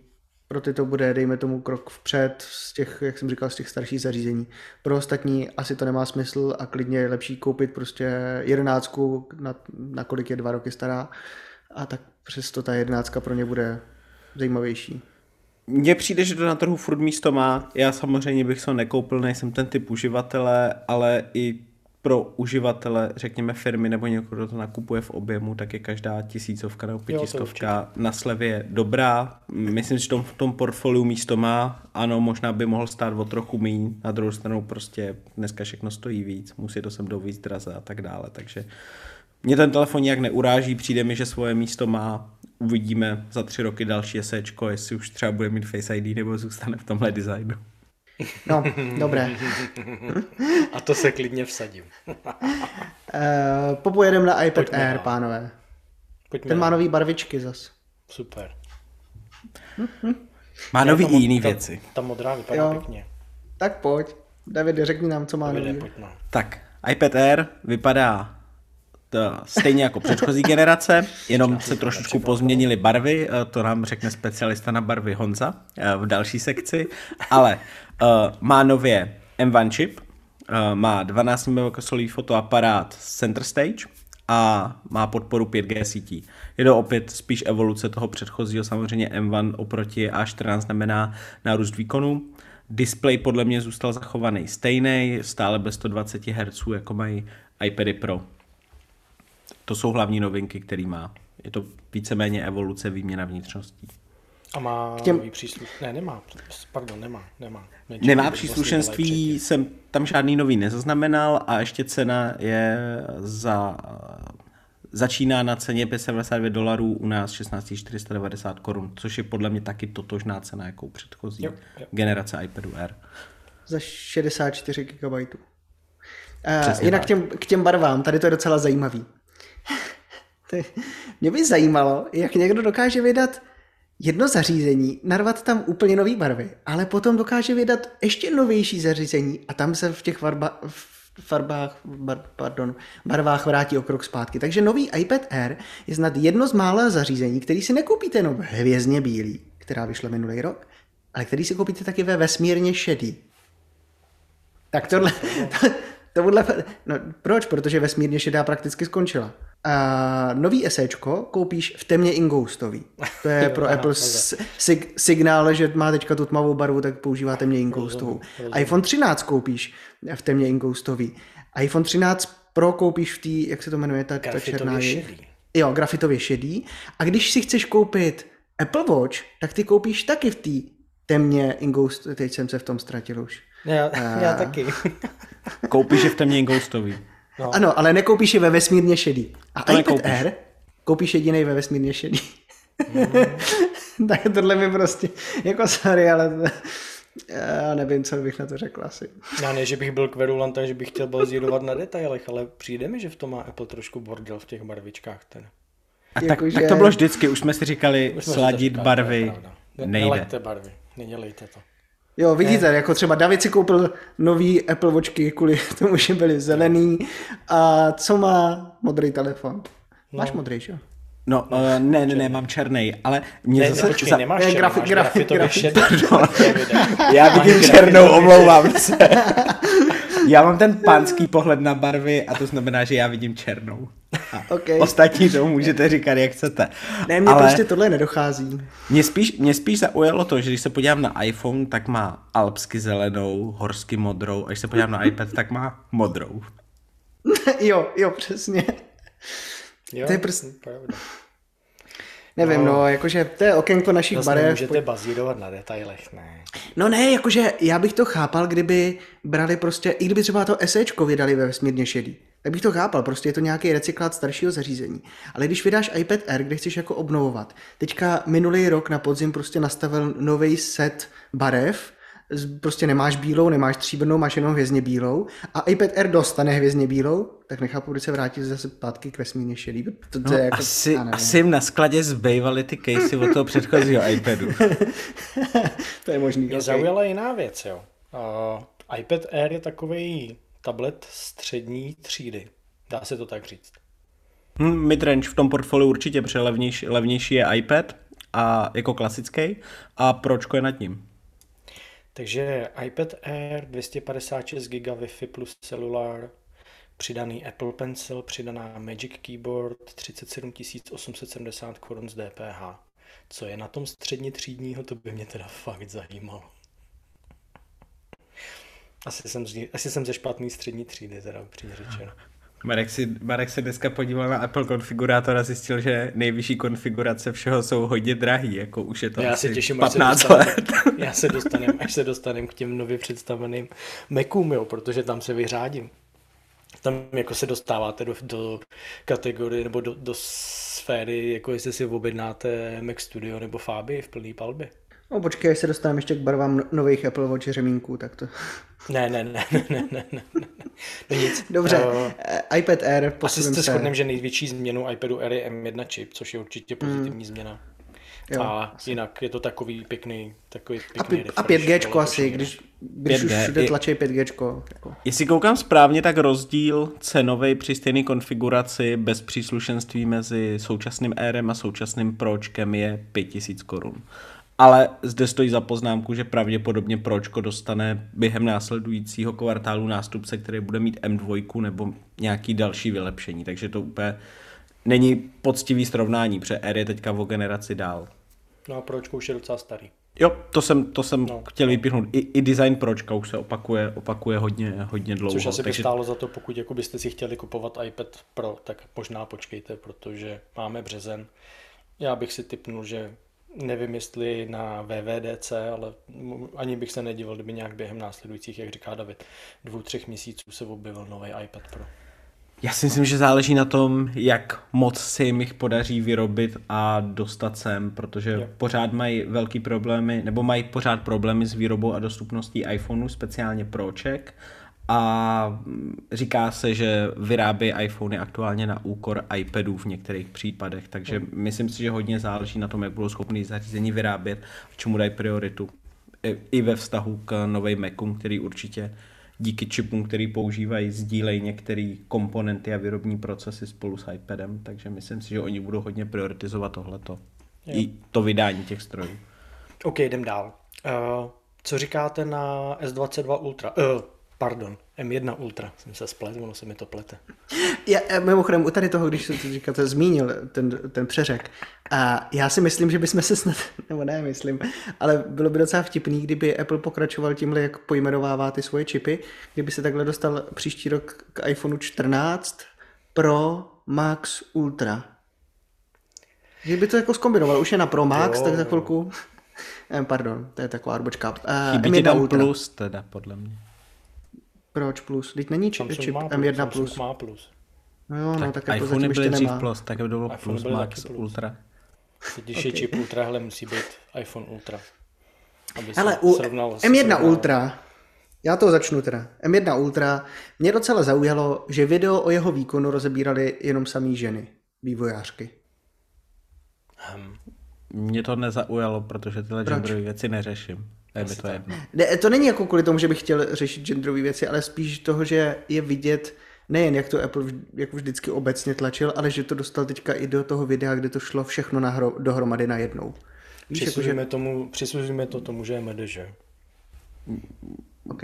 pro ty to bude, dejme tomu, krok vpřed z těch, jak jsem říkal, z těch starších zařízení. Pro ostatní asi to nemá smysl a klidně je lepší koupit prostě jedenáctku, na, na kolik je dva roky stará a tak přesto ta jedenáctka pro ně bude zajímavější. Mně přijde, že to na trhu furt místo má. Já samozřejmě bych se nekoupil, nejsem ten typ uživatele, ale i pro uživatele, řekněme firmy nebo někoho, kdo to nakupuje v objemu, tak je každá tisícovka nebo pětistovka jo, na slevě dobrá. Myslím, že tom, v tom portfoliu místo má. Ano, možná by mohl stát o trochu méně. Na druhou stranu prostě dneska všechno stojí víc, musí to sem do víc draze a tak dále. Takže mě ten telefon nějak neuráží, přijde mi, že svoje místo má. Uvidíme za tři roky další SEčko, jestli už třeba bude mít Face ID nebo zůstane v tomhle designu. No, dobré. A to se klidně vsadím. uh, popojedeme na iPad Pojďme Air, dál. pánové. Pojďme Ten má nový barvičky zas. Super. Má nový i jiný věci. Ta modrá vypadá jo. pěkně. Tak pojď. David, řekni nám, co má nový. Tak, iPad Air vypadá stejně jako předchozí generace, jenom se trošičku pozměnily barvy, eh, to nám řekne specialista na barvy Honza eh, v další sekci, ale má nově M1 chip, má 12 megapixelový fotoaparát Center Stage a má podporu 5G sítí. Je to opět spíš evoluce toho předchozího, samozřejmě M1 oproti A14 znamená nárůst výkonu. Display podle mě zůstal zachovaný stejný, stále bez 120 Hz, jako mají iPady Pro. To jsou hlavní novinky, který má. Je to víceméně evoluce, výměna vnitřností. A má těm... nový přísluš... Ne, nemá. Pardon, nemá. Nemá, Nečím, nemá příslušenství, jsem tam žádný nový nezaznamenal a ještě cena je za začíná na ceně 572 dolarů, u nás 16 490 korun, což je podle mě taky totožná cena jako předchozí jo, jo. generace iPadu Air. Za 64 GB. Uh, jinak k těm, k těm barvám, tady to je docela zajímavý. Mě by zajímalo, jak někdo dokáže vydat jedno zařízení, narvat tam úplně nové barvy, ale potom dokáže vydat ještě novější zařízení a tam se v těch barba, farbách, bar, pardon, barvách vrátí o krok zpátky. Takže nový iPad Air je snad jedno z mála zařízení, který si nekoupíte jenom hvězdně bílý, která vyšla minulý rok, ale který si koupíte taky ve vesmírně šedý. Tak tohle, to, tohle, no proč? Protože vesmírně šedá prakticky skončila. A nový esečko koupíš v temně ingoustový. To je <laughs> pro Apple sig- signál, že má teďka tu tmavou barvu, tak používá temně ingoustovou. iPhone 13 koupíš v temně ingoustový. iPhone 13 Pro koupíš v té, jak se to jmenuje, ta, ta černá šedý. Jo, grafitově šedý. A když si chceš koupit Apple Watch, tak ty koupíš taky v té temně ingoust, teď jsem se v tom ztratil už. Já, já taky. <laughs> koupíš je v temně ingoustový. No. Ano, ale nekoupíš je ve vesmírně šedý. A to iPad nekoupíš. Air koupíš jediný ve vesmírně šedý. Mm. <laughs> tak tohle mi prostě, jako sorry, ale já nevím, co bych na to řekl asi. Já ne, že bych byl kverulant, že bych chtěl bazírovat na detailech, ale přijde mi, že v tom má Apple trošku bordel v těch barvičkách. Ten. A tak, jako, tak to bylo vždycky, už jsme si říkali, už jsme sladit říkali, barvy ne, nejde. Nelejte barvy, nedělejte to. Jo, vidíte, ne. jako třeba David si koupil nový Apple Watchky kvůli <laughs> tomu, že byly zelený. A co má modrý telefon? No. Máš modrý, že? No, uh, ne, ne, ne, mám černý, ale mě ne, zase... Ne, počkej, nemáš černý, grafik, máš grafik, grafik, <laughs> Já vidím černou, omlouvám se. Já mám ten pánský pohled na barvy a to znamená, že já vidím černou. A <laughs> okay. Ostatní to můžete říkat, jak chcete. Ne, mně Ale prostě tohle nedochází. Mě spíš, mě spíš zaujalo to, že když se podívám na iPhone, tak má alpsky zelenou, horsky modrou, a když se podívám na iPad, tak má modrou. <laughs> jo, jo, přesně. Jo, to je prostě... pravda. Nevím, no, no jakože to je okénko našich Zase barev. Můžete bazírovat na detailech, ne. No ne, jakože já bych to chápal, kdyby brali prostě, i kdyby třeba to SEčko vydali ve vesmírně šedý. Tak bych to chápal, prostě je to nějaký recyklát staršího zařízení. Ale když vydáš iPad Air, kde chceš jako obnovovat, teďka minulý rok na podzim prostě nastavil nový set barev, prostě nemáš bílou, nemáš stříbrnou, máš jenom hvězdně bílou a iPad Air dostane hvězdně bílou, tak nechápu, proč se vrátit zase zpátky k vesmírně šedý. To, No, je jako, asi, asi jim na skladě zbývaly ty casey od toho předchozího <laughs> iPadu. to je možný. Mě okay. zaujala jiná věc, jo. Uh, iPad Air je takový tablet střední třídy. Dá se to tak říct. Hm, midrange v tom portfoliu určitě, protože levnější, levnější je iPad a jako klasický a pročko je nad ním. Takže iPad Air 256 GB Wi-Fi plus celular, přidaný Apple Pencil, přidaná Magic Keyboard, 37 870 korun z DPH. Co je na tom středně třídního, to by mě teda fakt zajímalo. Asi jsem, asi jsem ze špatný střední třídy, teda upřímně řečeno. Marek, si, Marek se dneska podíval na Apple konfigurátor a zjistil, že nejvyšší konfigurace všeho jsou hodně drahý, jako už je to Já asi se těším, až se 15 dostanem, let. <laughs> já se dostanem, až se dostanem k těm nově představeným Macům, jo, protože tam se vyřádím. Tam jako se dostáváte do, do kategorie nebo do, do sféry, jako jestli si objednáte Mac Studio nebo Fabii v plný palbě. No počkej, až se dostaneme ještě k barvám no- nových Apple Watch řemínků, tak to... Ne, ne, ne, ne, ne, ne, ne, ne. No nic. <laughs> Dobře, Uh, iPad Air, asi se se. shodneme, že největší změnou iPadu Air je M1 čip, což je určitě pozitivní změna. Hmm. Jo, a jinak je to takový pěkný, takový A, pěkný pi- a refresh 5G do asi, když, když už 5G všude je- tlačí 5G. Jako. Jestli koukám správně, tak rozdíl cenový při stejné konfiguraci bez příslušenství mezi současným Airem a současným Pročkem je 5000 korun. Ale zde stojí za poznámku, že pravděpodobně Pročko dostane během následujícího kvartálu nástupce, který bude mít M2 nebo nějaký další vylepšení. Takže to úplně není poctivý srovnání, protože Air je teďka o generaci dál. No a proč už je docela starý. Jo, to jsem, to jsem No. no. chtěl vypíchnout. I, I design Pročka už se opakuje, opakuje hodně, hodně dlouho. Což asi by takže stálo za to, pokud jako byste si chtěli kupovat iPad Pro, tak možná počkejte, protože máme březen. Já bych si typnul, že nevím, jestli na VVDC, ale ani bych se nedivil, kdyby nějak během následujících, jak říká David, dvou, třech měsíců se objevil nový iPad Pro. Já si myslím, že záleží na tom, jak moc se jim jich podaří vyrobit a dostat sem, protože Jo. pořád mají velký problémy, nebo mají pořád problémy s výrobou a dostupností iPhoneu, speciálně Proček. A říká se, že vyrábí iPhony aktuálně na úkor iPadů v některých případech, takže myslím si, že hodně záleží na tom, jak budou schopný zařízení vyrábět, čemu dají prioritu. I- I ve vztahu k novým Macům, který určitě díky čipům, který používají, sdílejí některé komponenty a výrobní procesy spolu s iPadem, takže myslím si, že oni budou hodně prioritizovat tohleto. I to vydání těch strojů. OK, jdem dál. Uh, co říkáte na S22 Ultra? Uh, pardon, M1 Ultra. Jsem se splet, ono se mi to plete. Já, eh, mimochodem, u tady toho, když se to říkáte, zmínil ten, ten přeřek, a já si myslím, že bychom se snad, <laughs> nebo ne, myslím, ale bylo by docela vtipný, kdyby Apple pokračoval tímhle, jak pojmenovává ty svoje čipy, kdyby se takhle dostal příští rok k iPhoneu 14 Pro Max Ultra. Kdyby to jako zkombinoval, už je na Pro Max, Jo. tak za chvilku, eh, pardon, to je taková odbočka. Uh, Chybí ti M1 tam Ultra. plus teda, podle mě. Proč plus? Teď není čip, Samsung čip má plus, M1 Samsung plus. má plus. No jo, no, tak, iPhony zatím byly dřív plus, tak by to bylo iPhony plus, byly Max, plus. Ultra. Teď, když je čip Ultra, hele, musí být iPhone Ultra. Aby Ale se u srovnal, M1 srovnal. Ultra, já to začnu teda. M1 Ultra, mě docela zaujalo, že video o jeho výkonu rozebírali jenom samý ženy, vývojářky. Hm. Mě to nezaujalo, protože tyhle genderové věci neřeším. Je mi Asi to jedno. Ne, to není jako kvůli tomu, že bych chtěl řešit genderové věci, ale spíš toho, že je vidět nejen jak to Apple vž- jako vždycky obecně tlačil, ale že to dostal teďka i do toho videa, kde to šlo všechno nahro, dohromady najednou. Víš, jako, že... Přisuzujeme, tomu, přisuzujeme to tomu, že je MDŽ. OK.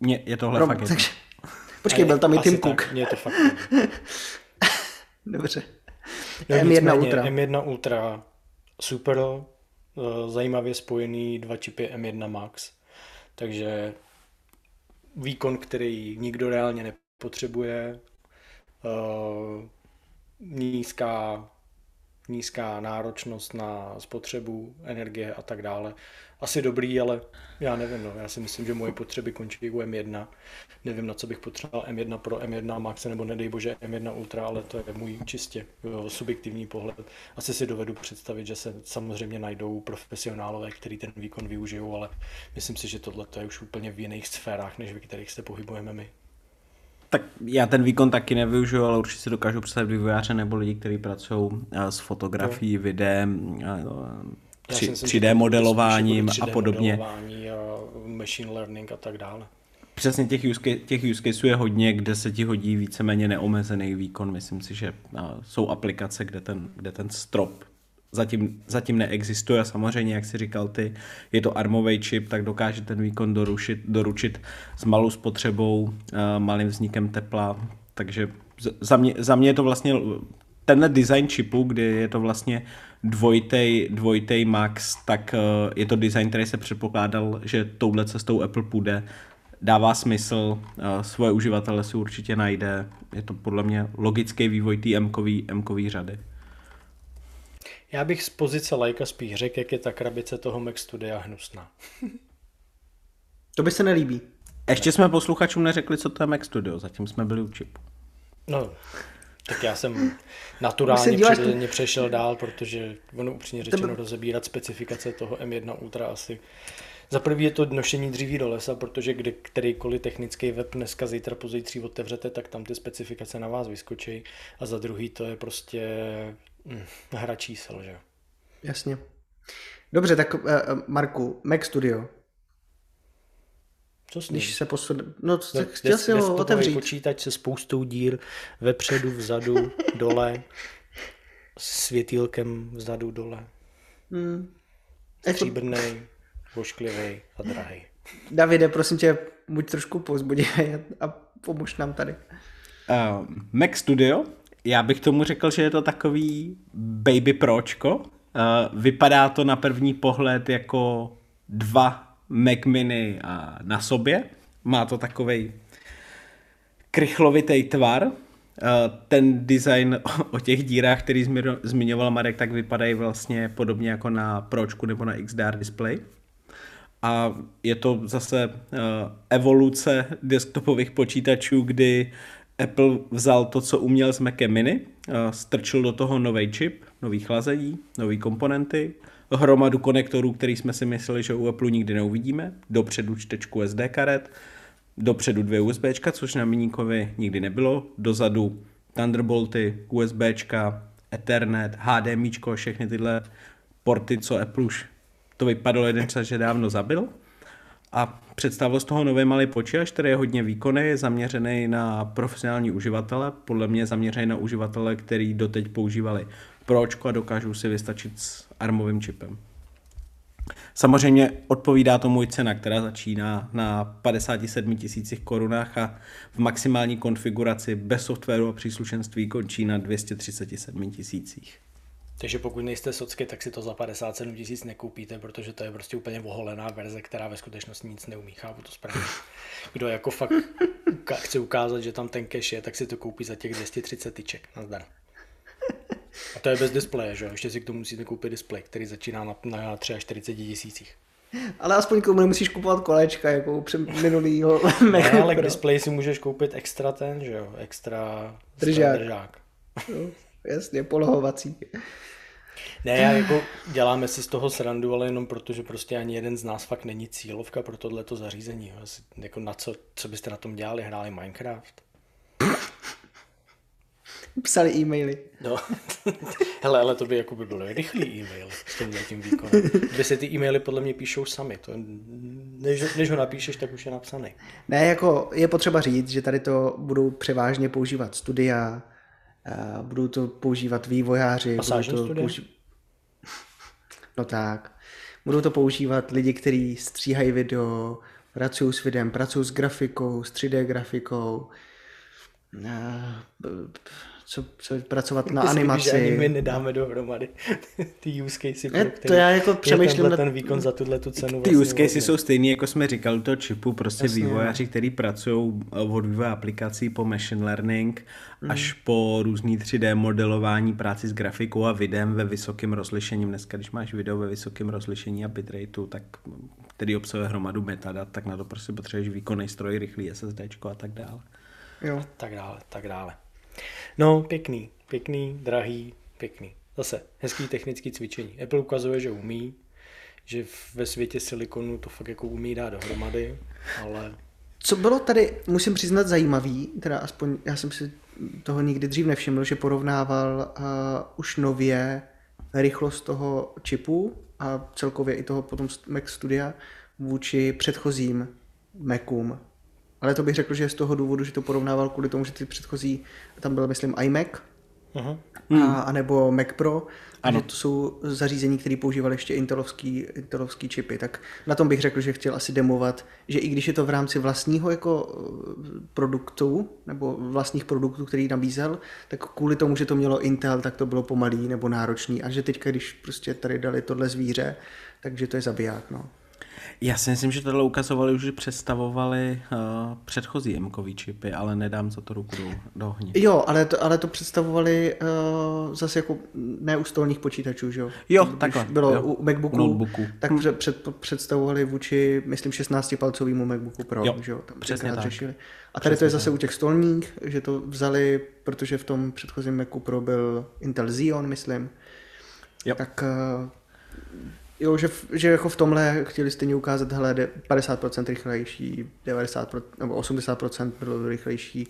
Mně je tohle Rom, fakt takže... Počkej, byl tam i Tim tak, Cook. Mně je to fakt. <laughs> Dobře. No, M1 nicméně, Ultra. M1 Ultra, super, zajímavě spojený dva čipy M1 Max, takže výkon, který nikdo reálně nepotřebuje, eh, nízká, nízká náročnost na spotřebu energie a tak dále. Asi dobrý, ale já nevím, no. já si myslím, že moje potřeby končí u M1. Nevím, na co bych potřeboval M1 pro M1 Max, nebo nedej bože M1 Ultra, ale to je můj čistě jo, subjektivní pohled. Asi si dovedu představit, že se samozřejmě najdou profesionálové, kteří ten výkon využijou, ale myslím si, že tohle je už úplně v jiných sférách, než v kterých se pohybujeme my. Tak já ten výkon taky nevyužiju, ale určitě si dokážu představit vývojáře nebo lidi, kteří pracují eh, s fotografií, no. videem, 3, myslím, 3D modelováním a podobně. Modelování a machine learning a tak dále. Přesně těch use, těch use caseů je hodně, kde se ti hodí víceméně neomezený výkon. Myslím si, že jsou aplikace, kde ten, kde ten strop zatím, zatím neexistuje a samozřejmě, jak si říkal ty, je to armový čip, tak dokáže ten výkon dorušit, doručit s malou spotřebou, malým vznikem tepla, takže za mě, za mě je to vlastně tenhle design čipu, kdy je to vlastně dvojitej, dvojitej max, tak je to design, který se předpokládal, že touhle cestou Apple půjde, dává smysl, svoje uživatele si určitě najde, je to podle mě logický vývoj té M-kový, M-kový řady. Já bych z pozice lajka spíš řekl, jak je ta krabice toho Mac Studia hnusná. to by se nelíbí. Ještě jsme posluchačům neřekli, co to je Mac Studio, zatím jsme byli u čipu. No, tak já jsem naturálně přirozeně přešel dál, protože ono upřímně řečeno Tebe... rozebírat specifikace toho M1 Ultra asi za prvý je to nošení dříví do lesa, protože kde kterýkoliv technický web dneska zítra pozítří otevřete, tak tam ty specifikace na vás vyskočí. A za druhý to je prostě hm, hra čísel, že Jasně. Dobře, tak uh, Marku, Mac Studio. Co s ním? Když se posune... No, no chtěl si ho otevřít. počítač se spoustou dír vepředu, vzadu, <laughs> dole, s světýlkem vzadu, dole. Hmm. Stříbrnej vošklivý a drahý. Davide, prosím tě, buď trošku pozbudivý a pomož nám tady. Uh, Mac Studio, já bych tomu řekl, že je to takový baby pročko. Uh, vypadá to na první pohled jako dva Mac Mini na sobě. Má to takový krychlovitý tvar. Uh, ten design <laughs> o těch dírách, který zmiňoval Marek, tak vypadají vlastně podobně jako na Pročku nebo na XDR display a je to zase uh, evoluce desktopových počítačů, kdy Apple vzal to, co uměl s Macem Mini, uh, strčil do toho nový čip, nový chlazení, nové komponenty, hromadu konektorů, který jsme si mysleli, že u Apple nikdy neuvidíme, dopředu čtečku SD karet, dopředu dvě USB, což na Miníkovi nikdy nebylo, dozadu Thunderbolty, USB, Ethernet, HDMI, všechny tyhle porty, co Apple už to vypadalo jeden čas, že dávno zabil. A představil z toho nový malý počítač, který je hodně výkonný, je zaměřený na profesionální uživatele, podle mě zaměřený na uživatele, který doteď používali Pročko a dokážou si vystačit s armovým čipem. Samozřejmě odpovídá tomu i cena, která začíná na 57 tisících korunách a v maximální konfiguraci bez softwaru a příslušenství končí na 237 tisících. Takže pokud nejste socky, tak si to za 57 tisíc nekoupíte, protože to je prostě úplně oholená verze, která ve skutečnosti nic neumí. Chápu to správně. Kdo jako fakt chce ukázat, že tam ten cache je, tak si to koupí za těch 230 tyček. Nazdar. A to je bez displeje, že jo? Ještě si k tomu musíte koupit displej, který začíná na, na 43 tisících. Ale aspoň k tomu nemusíš kupovat kolečka, jako před minulýho Ne, ale k displeji si můžeš koupit extra ten, že jo? Extra držák. držák. No, jasně, polohovací. Ne, já jako děláme si z toho srandu, ale jenom proto, že prostě ani jeden z nás fakt není cílovka pro tohleto zařízení. Jako na co, co byste na tom dělali? Hráli Minecraft? Psali e-maily. No, <laughs> hele, ale to by jako by bylo rychlý e-mail s tímhle tím výkonem. By se ty e-maily podle mě píšou sami. To, než, než ho napíšeš, tak už je napsaný. Ne, jako je potřeba říct, že tady to budou převážně používat studia, budou to používat vývojáři. Budou to použi... <laughs> No tak. Budou to používat lidi, kteří stříhají video, pracují s videem, pracují s grafikou, s 3D grafikou. Co, co pracovat na <laughs> Myslím, animaci. Že ani my nedáme dohromady <laughs> ty use casey, pro Ne, to já jako přemýšlím nad- ten výkon za tuhle tu cenu. Ty vlastně use casey jsou stejný, jako jsme říkali, u toho čipu, prostě Jasně, vývojáři, kteří pracují od vývoje aplikací po machine learning až po různý 3D modelování, práci s grafikou a videem ve vysokém rozlišení. Dneska, když máš video ve vysokém rozlišení a bitrateu, tak který obsahuje hromadu metadat, tak na to prostě potřebuješ výkonný stroj, rychlý SSD a tak dále. Jo. Tak dále, tak dále. No, pěkný, pěkný, drahý, pěkný. Zase, hezký technický cvičení. Apple ukazuje, že umí, že ve světě silikonu to fakt jako umí dát dohromady, ale Co bylo tady, musím přiznat, zajímavý, teda aspoň já jsem si toho nikdy dřív nevšiml, že porovnával uh, už nově rychlost toho čipu a celkově i toho potom Mac Studia vůči předchozím Macům. Ale to bych řekl, že je z toho důvodu, že to porovnával kvůli tomu, že ty předchozí, tam byl myslím iMac, uh-huh. a, anebo Mac Pro, a že to jsou zařízení, které používaly ještě intelovský, intelovský čipy, tak na tom bych řekl, že chtěl asi demovat, že i když je to v rámci vlastního jako eh, produktu, nebo vlastních produktů, který nabízel, tak kvůli tomu, že to mělo Intel, tak to bylo pomalý nebo náročný a že teďka, když prostě tady dali tohle zvíře, takže to je zabiják, no. Já si myslím, že tohle ukazovali už, že představovali uh, předchozí m čipy, ale nedám za to ruku do, do ohně. Jo, ale to, ale to představovali uh, zase jako ne u stolních počítačů, že jo? Jo, Když takhle, Bylo jo. u Macbooku, notebooku. tak před, před, představovali vůči, myslím, 16-palcovému Macbooku Pro, Jo, že jo? Tam přesně tak. řešili. A tady to je zase u těch stolních, že to vzali, protože v tom předchozím Macu Pro byl Intel Xeon, myslím. Jo. Tak uh, jo, že, v- že jako v tomhle chtěli stejně ukázat, hele, jde 50% rychlejší, 90% nebo 80% bylo rychlejší,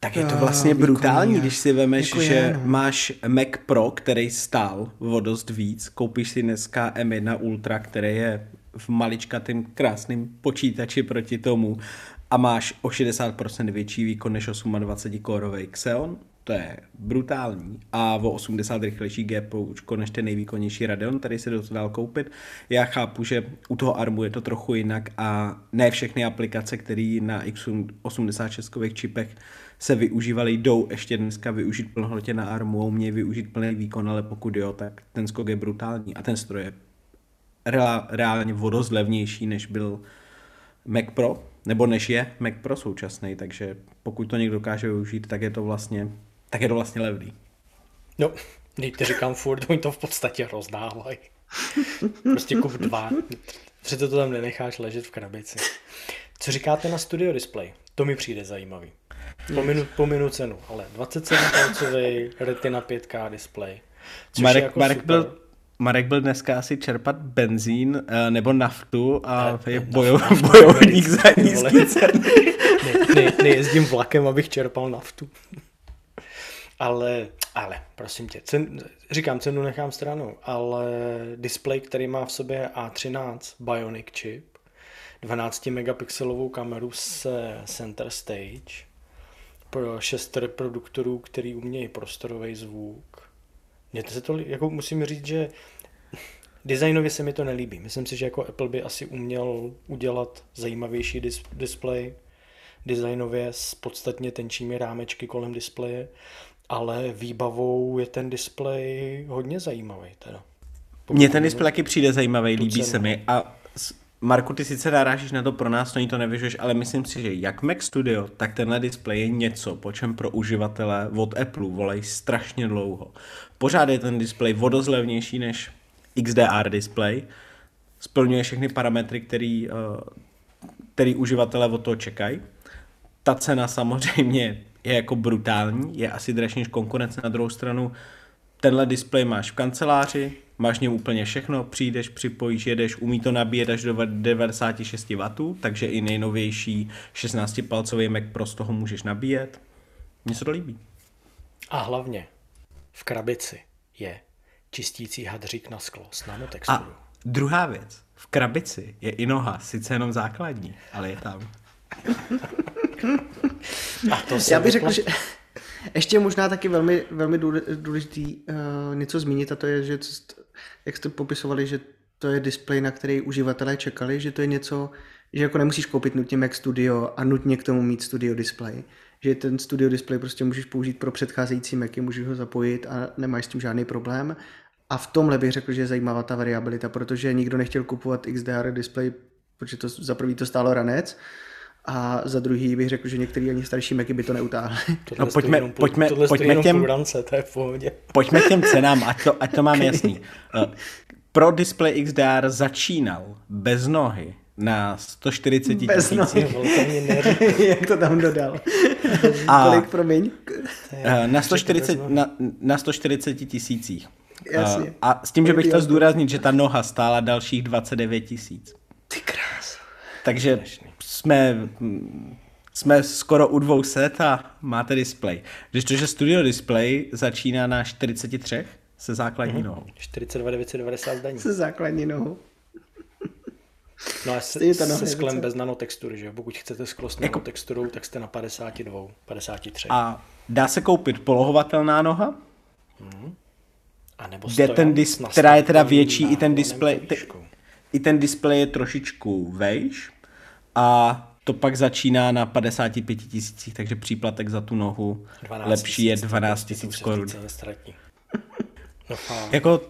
Tak je to vlastně výkonný brutální, když si vemeš, Jako je, že no. máš Mac Pro, který stál o dost víc, koupíš si dneska M1 Ultra, který je v maličkatým krásným počítači proti tomu a máš o 60% větší výkon než 28 kórový Xeon, to je brutální. A o 80 rychlejší GPU než ten nejvýkonnější Radeon, který se do toho koupit. Já chápu, že u toho ARMu je to trochu jinak a ne všechny aplikace, které na x86 čipech se využívaly, jdou ještě dneska využít plnohodnotně na ARMu umějí využít plný výkon, ale pokud jo, tak ten skok je brutální a ten stroj je reál, reálně o dost levnější, než byl Mac Pro, nebo než je Mac Pro současný, takže pokud to někdo dokáže využít, tak je to vlastně, tak je to vlastně levný. No, teď to říkám furt, oni to v podstatě rozdávají. Prostě kup dva. Přece to tam nenecháš ležet v krabici. Co říkáte na studio display? To mi přijde zajímavý. Pominu, pominu cenu, ale 27 palcový Retina 5K display. Což Marek, je jako Marek, super. byl, Marek byl dneska asi čerpat benzín eh, nebo naftu a Ne, je ne, bojo, nafta, <laughs> bojovník za nízký ceny. ne, ne, nejezdím vlakem, abych čerpal naftu. Ale, ale, prosím tě, cen, říkám, cenu nechám stranou, ale display, který má v sobě A13 Bionic chip, 12 megapixelovou kameru se Center Stage, pro šest reproduktorů, který umějí prostorový zvuk. Mně to se to, jako musím říct, že designově se mi to nelíbí. Myslím si, že jako Apple by asi uměl udělat zajímavější dis- display, designově s podstatně tenčími rámečky kolem displeje, ale výbavou je ten displej hodně zajímavý teda. Mně ten displej taky přijde zajímavý, líbí se mi a Marku, ty sice narážíš na to pro nás, to ní to nevyžuješ, ale myslím si, že jak Mac Studio, tak tenhle displej je něco, po čem pro uživatele od Apple volají strašně dlouho. Pořád je ten displej vodozlevnější než XDR display, splňuje všechny parametry, který, eh, který uživatelé od toho čekají. Ta cena samozřejmě je jako brutální, je asi dražší než konkurence na druhou stranu. Tenhle displej máš v kanceláři, máš v něm úplně všechno, přijdeš, připojíš, jedeš, umí to nabíjet až do 96 W, takže i nejnovější 16-palcový Mac Pro z toho můžeš nabíjet. Mně se to líbí. A hlavně v krabici je čistící hadřík na sklo s A nanotexturou. druhá věc, v krabici je i noha, sice jenom základní, ale je tam. <laughs> <laughs> A to Já bych řekl, že ještě možná taky velmi, velmi důle- důležitý uh, něco zmínit a to je, že jak jste popisovali, že to je displej, na který uživatelé čekali, že to je něco, že jako nemusíš koupit nutně Mac Studio a nutně k tomu mít Studio Display. Že ten Studio Display prostě můžeš použít pro předcházející Macy, můžeš ho zapojit a nemáš s tím žádný problém. A v tomhle bych řekl, že je zajímavá ta variabilita, protože nikdo nechtěl kupovat XDR display, protože to za prvý to stálo ranec, a za druhý bych řekl, že některý ani starší Macy by to neutáhli. Tohle No, pojďme- stojí pojďme- tohle pojďme těm- rance, to je v pohodě. <laughs> Pojďme k těm cenám, ať to, ať to máme <laughs> jasný. Eh, Pro display XDR začínal bez nohy na 140 Bez nohy. tisících. Vole, to mě neříká. <laughs> Jak to tam dodal? A- Kolik, promiň? Eh, Na 140, na, na 140 tisících. Jasně. Eh, A s tím, že bych chtěl Jasně. zdůraznit, že ta noha stála dalších 29 tisíc. Ty krás. Takže jsme, jsme skoro u 200 a máte display. Když to, že Studio Display začíná na 43 se základní nohou. 42 990 zdaní. Se základní nohou. <laughs> No a se, se je sklem bez nanotextury, že? Pokud chcete sklo s nanotexturou, tak jste na 52, 53. A, dá se koupit polohovatelná noha, a nebo kde stojan ten s dis, která je teda větší, i ten do te, i ten display je trošičku vejš a to pak začíná na 55 tisících, takže příplatek za tu nohu 12 lepší je tisíc, 12 to tisíc korun. se nestratí. <laughs> No a... Jako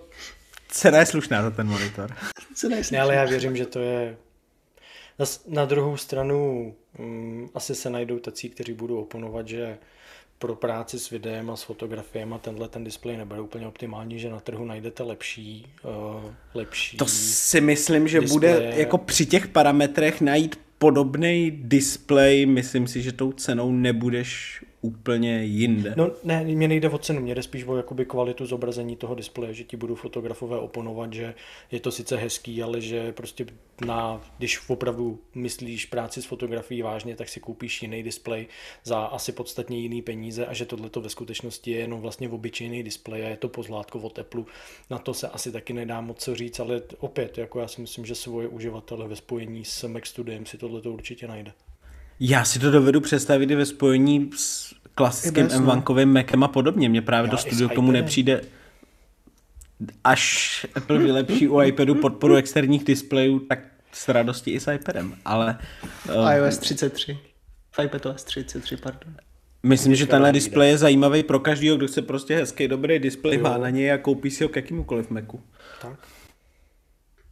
cena je slušná za ten monitor. Co nejsi? Ne, ale já věřím, že to je... Na, druhou stranu um, asi se najdou tací, kteří budou oponovat, že pro práci s videem a s fotografiemi tenhle ten displej nebude úplně optimální, že na trhu najdete lepší, uh, lepší... To si myslím, že Displeje. bude jako při těch parametrech najít podobný display, myslím si, že tou cenou nebudeš úplně jinde. No ne, mě nejde o cenu, mě jde spíš o jakoby kvalitu zobrazení toho displeje, že ti budou fotografové oponovat, že je to sice hezký, ale že prostě na, když opravdu myslíš práci s fotografií vážně, tak si koupíš jiný displej za asi podstatně jiný peníze a že tohle ve skutečnosti je jenom vlastně obyčejný displej a je to pozlátko od Apple. Na to se asi taky nedá moc co říct, ale opět, jako já si myslím, že svoje uživatele ve spojení s Mac Studiem si tohle určitě najde. Já si to dovedu představit i ve spojení s klasickým no. M1 Macem a podobně. Mně právě Já do i s studio k tomu nepřijde až Apple vylepší u iPadu podporu externích displejů, tak s radostí i s iPadem. Ale uh, iOS 33. iPadOS 33, pardon. myslím, že tenhle displej je zajímavý pro každého, kdo chce prostě hezký, dobrý displej, má na něj a koupí si ho k jakýmukoliv Macu. Tak?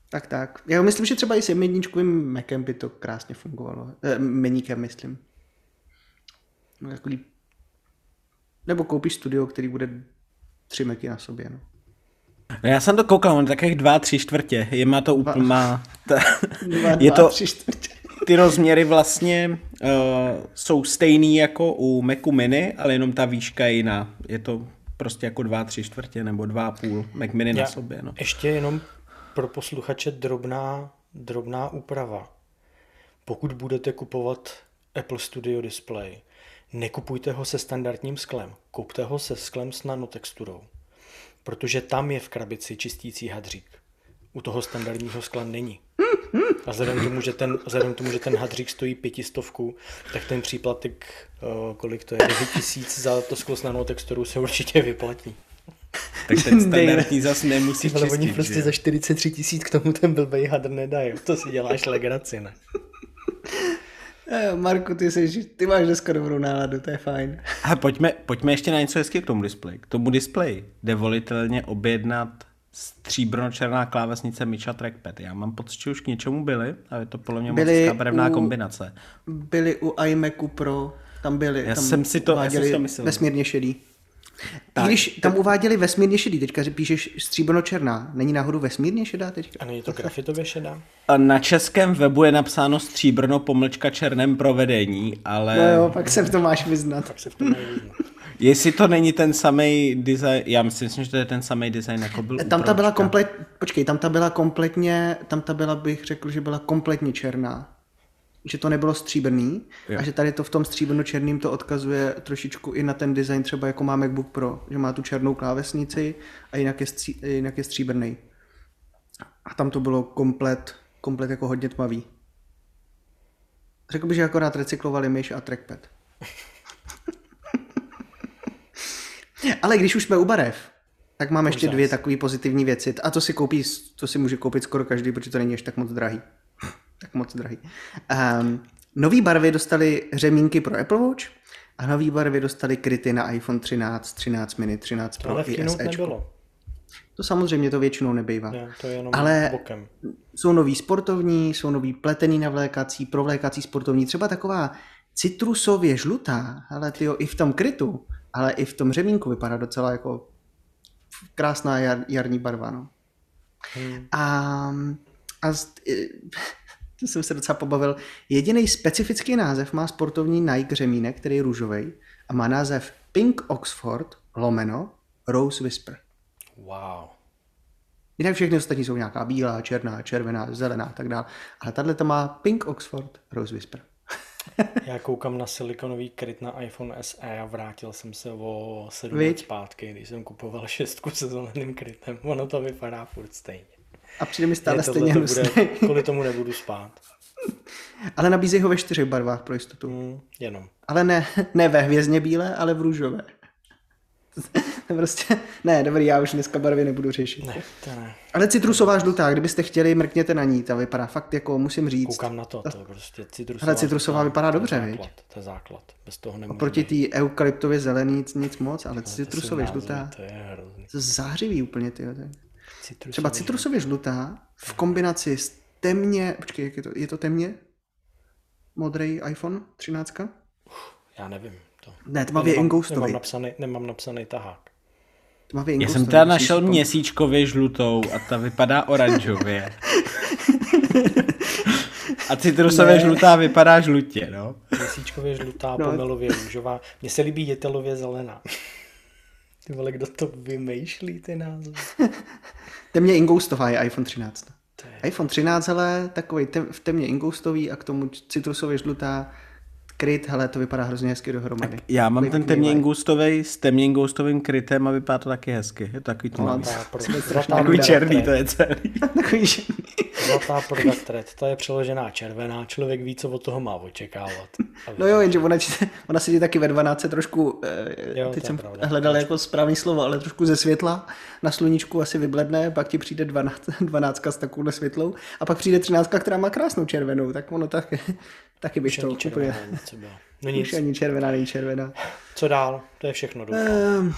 Tak, tak. Já myslím, že třeba i s M1 Macem by to krásně fungovalo. Eh, meníkem, myslím. No, takový... Nebo koupíš studio, který bude tři Macy na sobě, no. No já jsem to koukal, on je takových dva, tři čtvrtě. Je má to úplně, má, ta, <laughs> Dva, je to, tři čtvrtě. <laughs> ty rozměry vlastně uh, jsou stejný jako u Macu Mini, ale jenom ta výška je jiná. Je to prostě jako dva, tři čtvrtě nebo dva a půl Mac Mini na Já- sobě. No. Ještě jenom pro posluchače drobná, drobná úprava. Pokud budete kupovat Apple Studio Display, nekupujte ho se standardním sklem. Kupte ho se sklem s nanotexturou. Protože tam je v krabici čistící hadřík. U toho standardního skla není. A vzhledem k tomu, že ten, vzhledem tomu, že ten hadřík stojí pětistovku, tak ten příplatek, eh, kolik to je, 9 tisíc za to sklo s nanotexturou se určitě vyplatí. Tak ten standardní zas nemusí Ale oni čistit. prostě že? za 43 tisíc k tomu ten blbej hadr nedají. To si děláš legraci, ne? Eh, Marku, ty, jsi, ty máš dneska dobrou náladu, to je fajn. A pojďme, pojďme ještě na něco hezky k tomu displeji. K tomu displeji jde volitelně objednat stříbrno-černá klávesnice Micha Trackpad. Já mám pocit, že už k něčemu byly, ale je to podle mě moc Byly hezká barevná u- kombinace. Byli u iMacu Pro, tam byli, Já tam jsem si to- já jsem si to myslel. vesmírně šedý. Tak, I když tam uváděli vesmírně šedý, teďka že píšeš stříbrno-černá, není náhodou vesmírně šedá teďka? A není to grafitově šedá? A Na českém webu je napsáno stříbrno pomlčka černém provedení, ale No jo, pak se v tom máš vyznat. Tak se v tom <laughs> jestli to není ten samý design, já myslím, že to je ten samý design, jako byl Tam ta byla komplet, počkej, tam ta byla kompletně, tam ta byla, bych řekl, že byla kompletně černá. Že to nebylo stříbrný Jo. a že tady to v tom stříbrno-černým to odkazuje trošičku i na ten design třeba jako má MacBook Pro, že má tu černou klávesnici a jinak je, stří, jinak je stříbrný. A tam to bylo komplet, komplet jako hodně tmavý. Řekl bych, že akorát recyklovali myš a trackpad. <laughs> Ale když už jsme u barev, tak mám ještě dvě takové pozitivní věci. A to si koupí, to si může koupit skoro každý, protože to není ještě tak moc drahý. Tak moc drahý. Um, nový barvy dostali řemínky pro Apple Watch a nový barvy dostali kryty na iPhone 13, 13 mini, 13 Pro Ale v i nebylo. To samozřejmě to většinou nebejvá. Ne, to je jenom Ale- bokem. Jsou nový sportovní, jsou nový pletený navlékací, provlékací sportovní, třeba taková citrusově žlutá, ale tyjo, i v tom krytu, ale i v tom řemínku vypadá docela jako krásná jar, jarní barva. No. Hmm. A, a z- to jsem se docela pobavil. Jediný specifický název má sportovní Nike řemínek, který je růžový a má název Pink Oxford lomeno Rose Whisper. Wow. Jinak všechny ostatní jsou nějaká bílá, černá, červená, zelená a tak dále. Ale tahle to má Pink Oxford Rose Whisper. <laughs> Já koukám na silikonový kryt na iPhone SE a vrátil jsem se o 7 Viď? let zpátky, když jsem kupoval šestku se zeleným krytem. Ono to vypadá furt stejně. A přijde mi stále stejně hnusný. kvůli tomu nebudu spát. <laughs> Ale nabízí ho ve čtyřech barvách pro jistotu. Hmm, jenom. Ale ne, ne ve hvězdně bílé, ale v růžové. <laughs> Prostě, ne, dobrý, já už dneska barvy nebudu řešit. Ne, to ne. Ale citrusová žlutá, kdybyste chtěli, mrkněte na ní, ta vypadá fakt jako, musím říct. Koukám na to, to je prostě citrusová. Hele, citrusová žlutá, vypadá to je dobře, základ, viď? To je základ, bez toho nemůžu. Oproti té eukalyptově zelený nic, moc, ale Ale názvy, žlutá. To je hrozný. To zářivý úplně, ty. Citrusový Třeba citrusově žlutá v kombinaci s temně, počkej, jak je to, je to temně? Modrý iPhone 13? Já nevím. To. Ne, tmavě nemám, ingoustový. nemám, napsaný, nemám napsaný tahák. Tmavě Já jsem teda našel pom- měsíčkově žlutou a ta vypadá oranžově. <laughs> A citrusově Ne. žlutá vypadá žlutě, no. Měsíčkově žlutá, no. pomelově růžová. Mně se líbí jetelově zelená. Ty vole, kdo to vymýšlí ty názvy? <laughs> Temně ingoustová je iPhone 13. To je... iPhone 13, hele, takový tem, v temně ingoustový a k tomu citrusově žlutá kryt, hele, to vypadá hrozně hezky dohromady. Já mám ten temně ingustový s temně ingustovým krytem a vypadá to taky hezky. Je to takový Jsme zlatá Takový černý to je <laughs> celý. Takový, že... Zlatá product red. To je přeložená červená. Člověk ví, co od toho má očekávat. <laughs> No jo, jenže ona, ona sedí taky ve 12 trošku, eh, Jo, teď to jsem pravda. hledal jako správný slovo, ale trošku ze světla, na sluníčku asi vybledne, pak ti přijde 12, 12 <laughs> s takovou světlou a pak přijde 13, která má krásnou červenou, tak ono taky, taky bych Už to ani úplně... červená bylo. No nic, Už ani červená není červená. co dál? To je všechno, doufám. Ehm,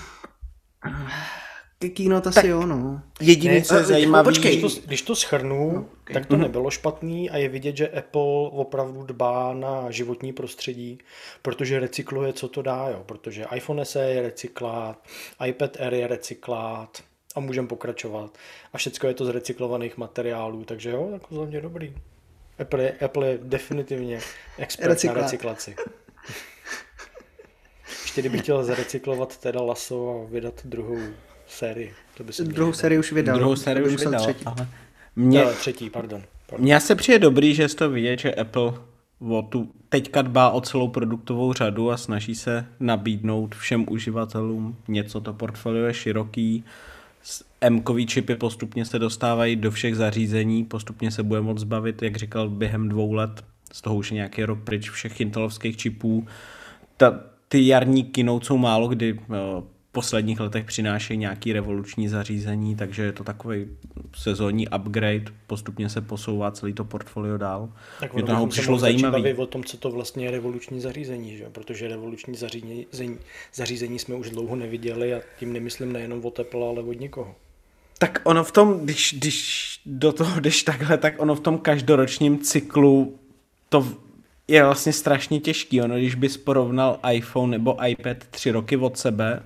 Ke kino asi jo, no. Jediný, Ne, co je eh, zajímavý, počkej. Když to, když to schrnu, no, okay. tak to nebylo špatný a je vidět, že Apple opravdu dbá na životní prostředí, protože recykluje, co to dá, jo. protože iPhone SE je recyklát, iPad Air je recyklát a můžeme pokračovat. A všechno je to z recyklovaných materiálů, takže jo, tak za mě dobrý. Apple je, Apple je definitivně expert Recyklát. na recyklaci. Ještě kdybych chtěl zarecyklovat teda laso a vydat druhou sérii. To by se Druhou sérii už vydal. druhou sérii už vydal. třetí. Ale mě, Ne, třetí, pardon. pardon. mně se přijde dobrý, že je to vidět, že Apple o tu, teďka dbá o celou produktovou řadu a snaží se nabídnout všem uživatelům něco. To portfolio je široký, M-kový čipy postupně se dostávají do všech zařízení, postupně se bude moct zbavit, jak říkal, během dvou let, z toho už je nějaký rok pryč všech intelovských čipů. Ta, ty jarní keynote jsou málo kdy eh, posledních letech přinášejí nějaký revoluční zařízení, takže je to takový sezónní upgrade, postupně se posouvá celý to portfolio dál. Tak Mě ono to nám přišlo bavit o tom, co to vlastně je revoluční zařízení, že? protože revoluční zařízení, zařízení jsme už dlouho neviděli a tím nemyslím nejenom od Apple, ale od nikoho. Tak ono v tom, když, když do toho jdeš takhle, tak ono v tom každoročním cyklu to je vlastně strašně těžký. Ono, když bys porovnal iPhone nebo iPad tři roky od sebe,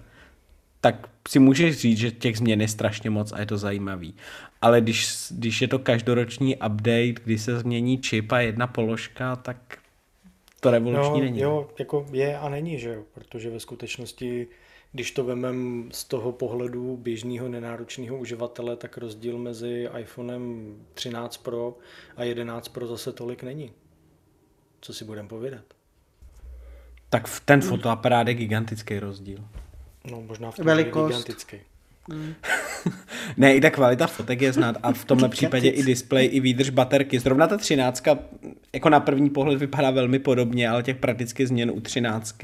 tak si můžeš říct, že těch změn je strašně moc a je to zajímavý. Ale když, když je to každoroční update, kdy se změní čip a jedna položka, tak to revoluční No, není. jo, jako je a není, že jo, protože ve skutečnosti, když to vemem z toho pohledu běžného nenáročného uživatele, tak rozdíl mezi iPhonem 13 Pro a 11 Pro zase tolik není. Co si budeme povědat? Tak v- ten fotoaparát je gigantický rozdíl. No, možná v tom Velikost. je gigantický. <laughs> Ne, i ta kvalita fotek je znát a v tomhle případě i display, i výdrž baterky. Zrovna ta 13 jako na první pohled vypadá velmi podobně, ale těch praktických změn u 13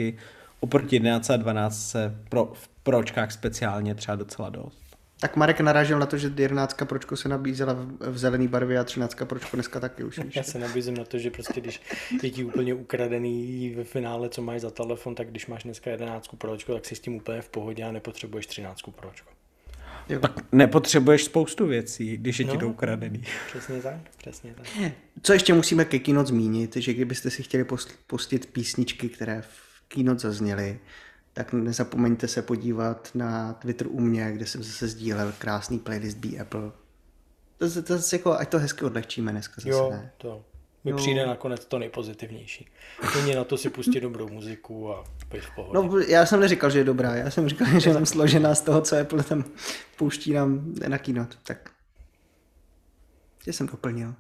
oproti 11 a 12 se pro, v pročkách speciálně třeba docela dost. Tak Marek narážel na to, že 11 pročko se nabízela v, zelený barvě a 13 pročko dneska taky už. <laughs> Víš. Já se nabízím na to, že prostě když je ti úplně ukradený ve finále, co máš za telefon, tak když máš dneska 11 pročko, tak si s tím úplně v pohodě a nepotřebuješ 13 pročko. Jo. Tak nepotřebuješ spoustu věcí, když je no, ti to ukradený. <laughs> Přesně tak, přesně tak. Co ještě musíme ke Keynote zmínit, že kdybyste si chtěli pustit písničky, které v Keynote zazněly, tak nezapomeňte se podívat na Twitter u mě, kde jsem zase sdílel krásný playlist Be Apple. To, to, to, to jako, ať to hezky odlehčíme dneska zase, jo, ne? to mi přijde nakonec to nejpozitivnější. Není na to si pustit dobrou muziku a být v pohodě. No, já jsem neříkal, že je dobrá, já jsem říkal, <laughs> že je složená z toho, co Apple tam pouští nám na keynote, tak tě jsem doplnil.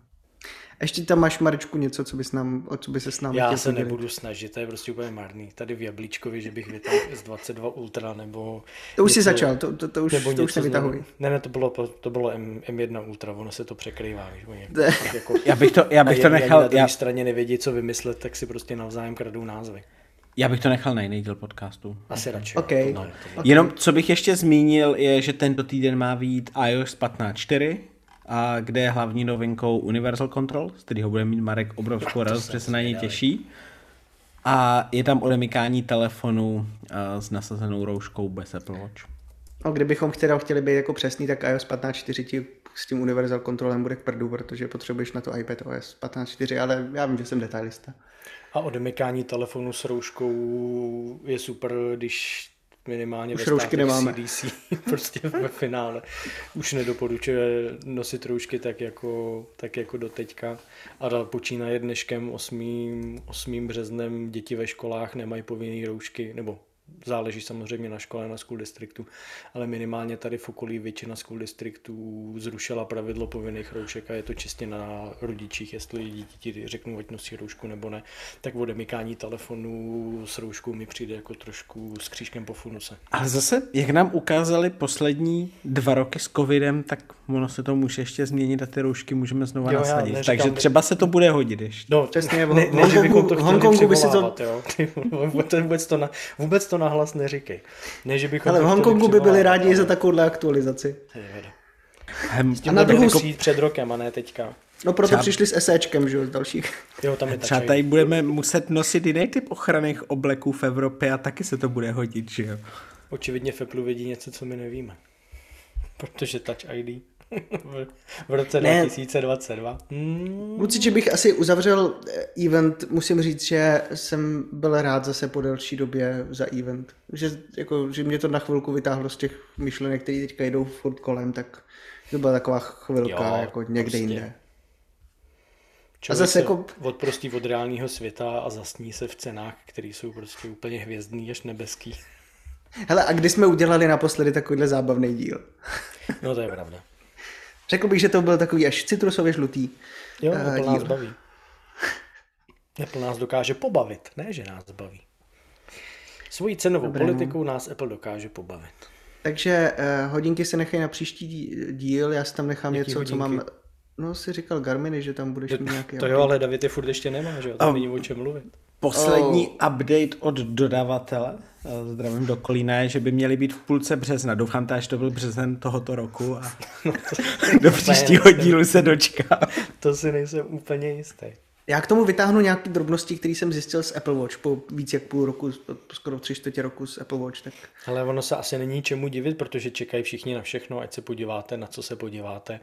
Ještě tam máš, Marečku, něco, co bys nám, o co by se s námi Já se nebudu snažit, to je prostě úplně marný. Tady v Jablíčkovi, že bych vytáhl S22 Ultra nebo... To už jsi začal, to, to, to už, nebo to už nevytahuj. Ne, ne, to bylo, to bylo M, M1 Ultra, ono se to překrývá. Víš, <laughs> jako, já bych to, já bych to nechal... Na druhé já... straně nevědí, co vymyslet, tak si prostě navzájem kradou názvy. Já bych to nechal na jiný díl podcastu. Asi radši. Okay. No, okay. Jenom, co bych ještě zmínil, je, že tento týden má být iOS 15.4, a kde je hlavní novinkou Universal Control, z kterého bude mít Marek obrovskou radost, že se na něj těší. A je tam odemykání telefonu s nasazenou rouškou bez Apple Watch. No, kdybychom chtěli, chtěli být jako přesný, tak iOS 15.4 ti s tím Universal Controlem bude k prdu, protože potřebuješ na to iPad OS 15.4, ale já vím, že jsem detailista. A odemykání telefonu s rouškou je super, když minimálně Už ve roušky nemáme. CDC <laughs> prostě ve finále. Už nedoporučuje nosit roušky tak jako, tak jako do teďka. A počínaje dneškem 8. 8. březnem děti ve školách nemají povinné roušky, nebo záleží samozřejmě na škole, na school districtu, ale minimálně tady v okolí většina school districtů zrušila pravidlo povinných roušek a je to čistě na rodičích, jestli děti řeknou, ať nosí roušku nebo ne, tak odemykání telefonu s rouškou mi přijde jako trošku s křížkem po funuse. Ale zase, jak nám ukázali poslední dva roky s covidem, tak ono se to může ještě změnit a ty roušky můžeme znova jo, nasadit. Neříkám, Takže třeba se to bude hodit ještě. No, přesně, v ne, Hongkongu, to Hongkongu by si to... Jo. <laughs> vůbec, to na, vůbec to nahlas neříkej. Ne, že bychom Ale v Hongkongu by byli rádi ale... za takovouhle aktualizaci. Hem, a na druhou přijít před rokem a ne teďka. No proto třeba... přišli s SEčkem, že jo, z dalších. Jo, tam je třeba tady budeme muset nosit jiný typ ochranných obleků v Evropě a taky se to bude hodit, že jo. Očividně v Apple vědí něco, co my nevíme. Protože Touch ID v roce ne. 2022. Hmm. Určitě bych asi uzavřel eh, event, musím říct, že jsem byl rád zase po delší době za event. Že, jako, že mě to na chvilku vytáhlo z těch myšlenek, které teďka jdou furt kolem, tak to byla taková chvilka jo, jako někde prostě. jinde. Člověk a zase se jako... odprostí od reálného světa a zasní se v cenách, které jsou prostě úplně hvězdný až nebeský. Hele, a kdy jsme udělali naposledy takovýhle zábavný díl? no to je pravda. Řekl bych, že to byl takový až citrusově žlutý Jo, uh, Apple nás baví. Apple nás dokáže pobavit, ne že nás baví. Svojí cenovou Dobré, politikou nás Apple dokáže pobavit. Takže uh, hodinky se nechají na příští díl, já si tam nechám Jaký něco, hodinky? co mám... No, si říkal Garminy, že tam budeš mít nějaký... To jo, ale David je furt ještě nemá, že jo? Tam um, vidím, o čem mluvit. Poslední oh. update od dodavatele, zdravím do Kolína, že by měly být v půlce března. Doufám, že to byl březen tohoto roku a no <laughs> to, do příštího dílu se dočká. To si nejsem úplně jistý. Já k tomu vytáhnu nějaké drobnosti, které jsem zjistil z Apple Watch po víc jak půl roku, skoro tři čtvrtě roku z Apple Watch. Tak... Ale ono se asi není čemu divit, protože čekají všichni na všechno, ať se podíváte, na co se podíváte.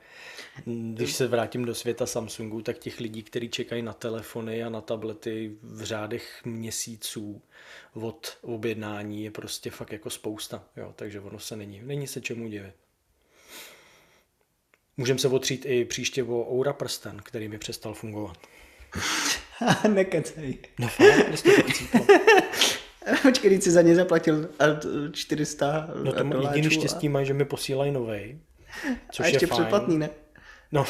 Když se vrátím do světa Samsungu, tak těch lidí, kteří čekají na telefony a na tablety v řádech měsíců od objednání je prostě fakt jako spousta. Jo? Takže ono se není, není se čemu divit. Můžeme se otřít i příště o Oura prsten, který mi přestal fungovat. <laughs> Nekecej. No fakt, jste to chcíplo. <laughs> Počkej, jsi za ně zaplatil 400 No to jediný štěstí a... mají, že mi posílají novej. Což a ještě je předplatný, ne? No,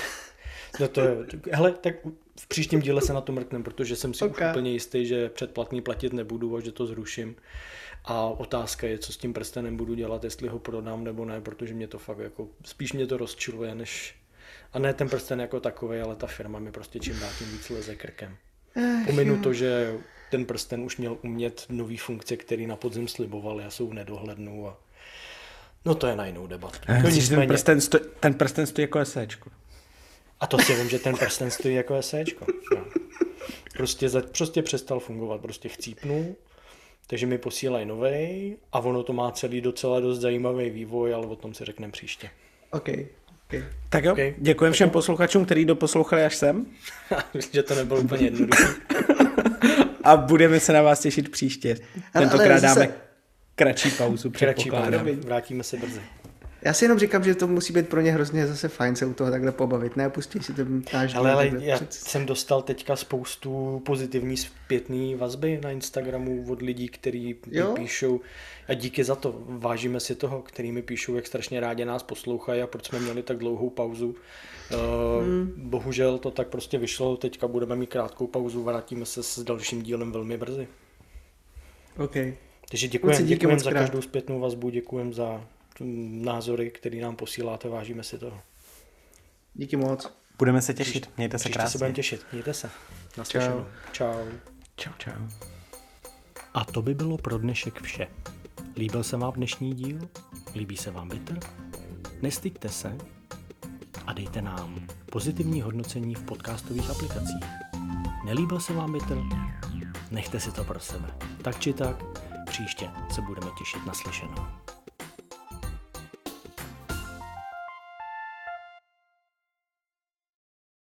no to je, hele, tak v příštím díle se na to mrknem, protože jsem si okay. už úplně jistý, že předplatný platit nebudu a že to zruším. A otázka je, co s tím prstenem budu dělat, jestli ho prodám nebo ne, protože mě to fakt jako, spíš mě to rozčiluje, než, a ne ten prsten jako takový, ale ta firma mi prostě čím dál tím víc leze krkem. Pominu to, že ten prsten už měl umět nový funkce, který na podzim sliboval, já jsou v nedohlednu a No to je na jinou debatu. No, No, ten, nicméně, prsten stojí, ten prsten stojí jako esečko. a to si vím, že ten prsten stojí jako esečko. No. Prostě, za, prostě přestal fungovat, prostě chcípnul, takže mi posílají novej a ono to má celý docela dost zajímavý vývoj, ale o tom si řekneme příště. OK. Okay. Tak jo, Okay. děkujem všem posluchačům, kteří doposlouchali až sem <laughs> že to nebylo úplně jednoduché. <laughs> a budeme se na vás těšit příště. Tentokrát dáme kratší pauzu, Kratší pauza. Vrátíme se brzy. Já si jenom říkám, že to musí být pro ně hrozně zase fajn se u toho takhle pobavit. Ne, pustí si ten náš Ale, ale já před- jsem dostal teďka spoustu pozitivní zpětné vazby na Instagramu od lidí, kteří píšou a díky za to, vážíme si toho, který mi píšou, jak strašně rádi nás poslouchají a proč jsme měli tak dlouhou pauzu. Uh, Hmm. Bohužel to tak prostě vyšlo, teďka budeme mít krátkou pauzu, vrátíme se s dalším dílem velmi brzy. OK. Takže děkujeme děkujem za krát. každou zpětnou vazbu, děkujeme za názory, které nám posíláte, vážíme si toho. Díky moc. Budeme se těšit, mějte se Příště se krásně. budeme těšit, mějte se. Naslyšenou. Čau. Čau, čau. A to by bylo pro dnešek vše. Líbil se vám dnešní díl? Líbí se vám Bitter? Nestyďte se a dejte nám pozitivní hodnocení v podcastových aplikacích. Nelíbil se vám Bitter? Nechte si to pro sebe. Tak či tak, příště se budeme těšit na slyšenou.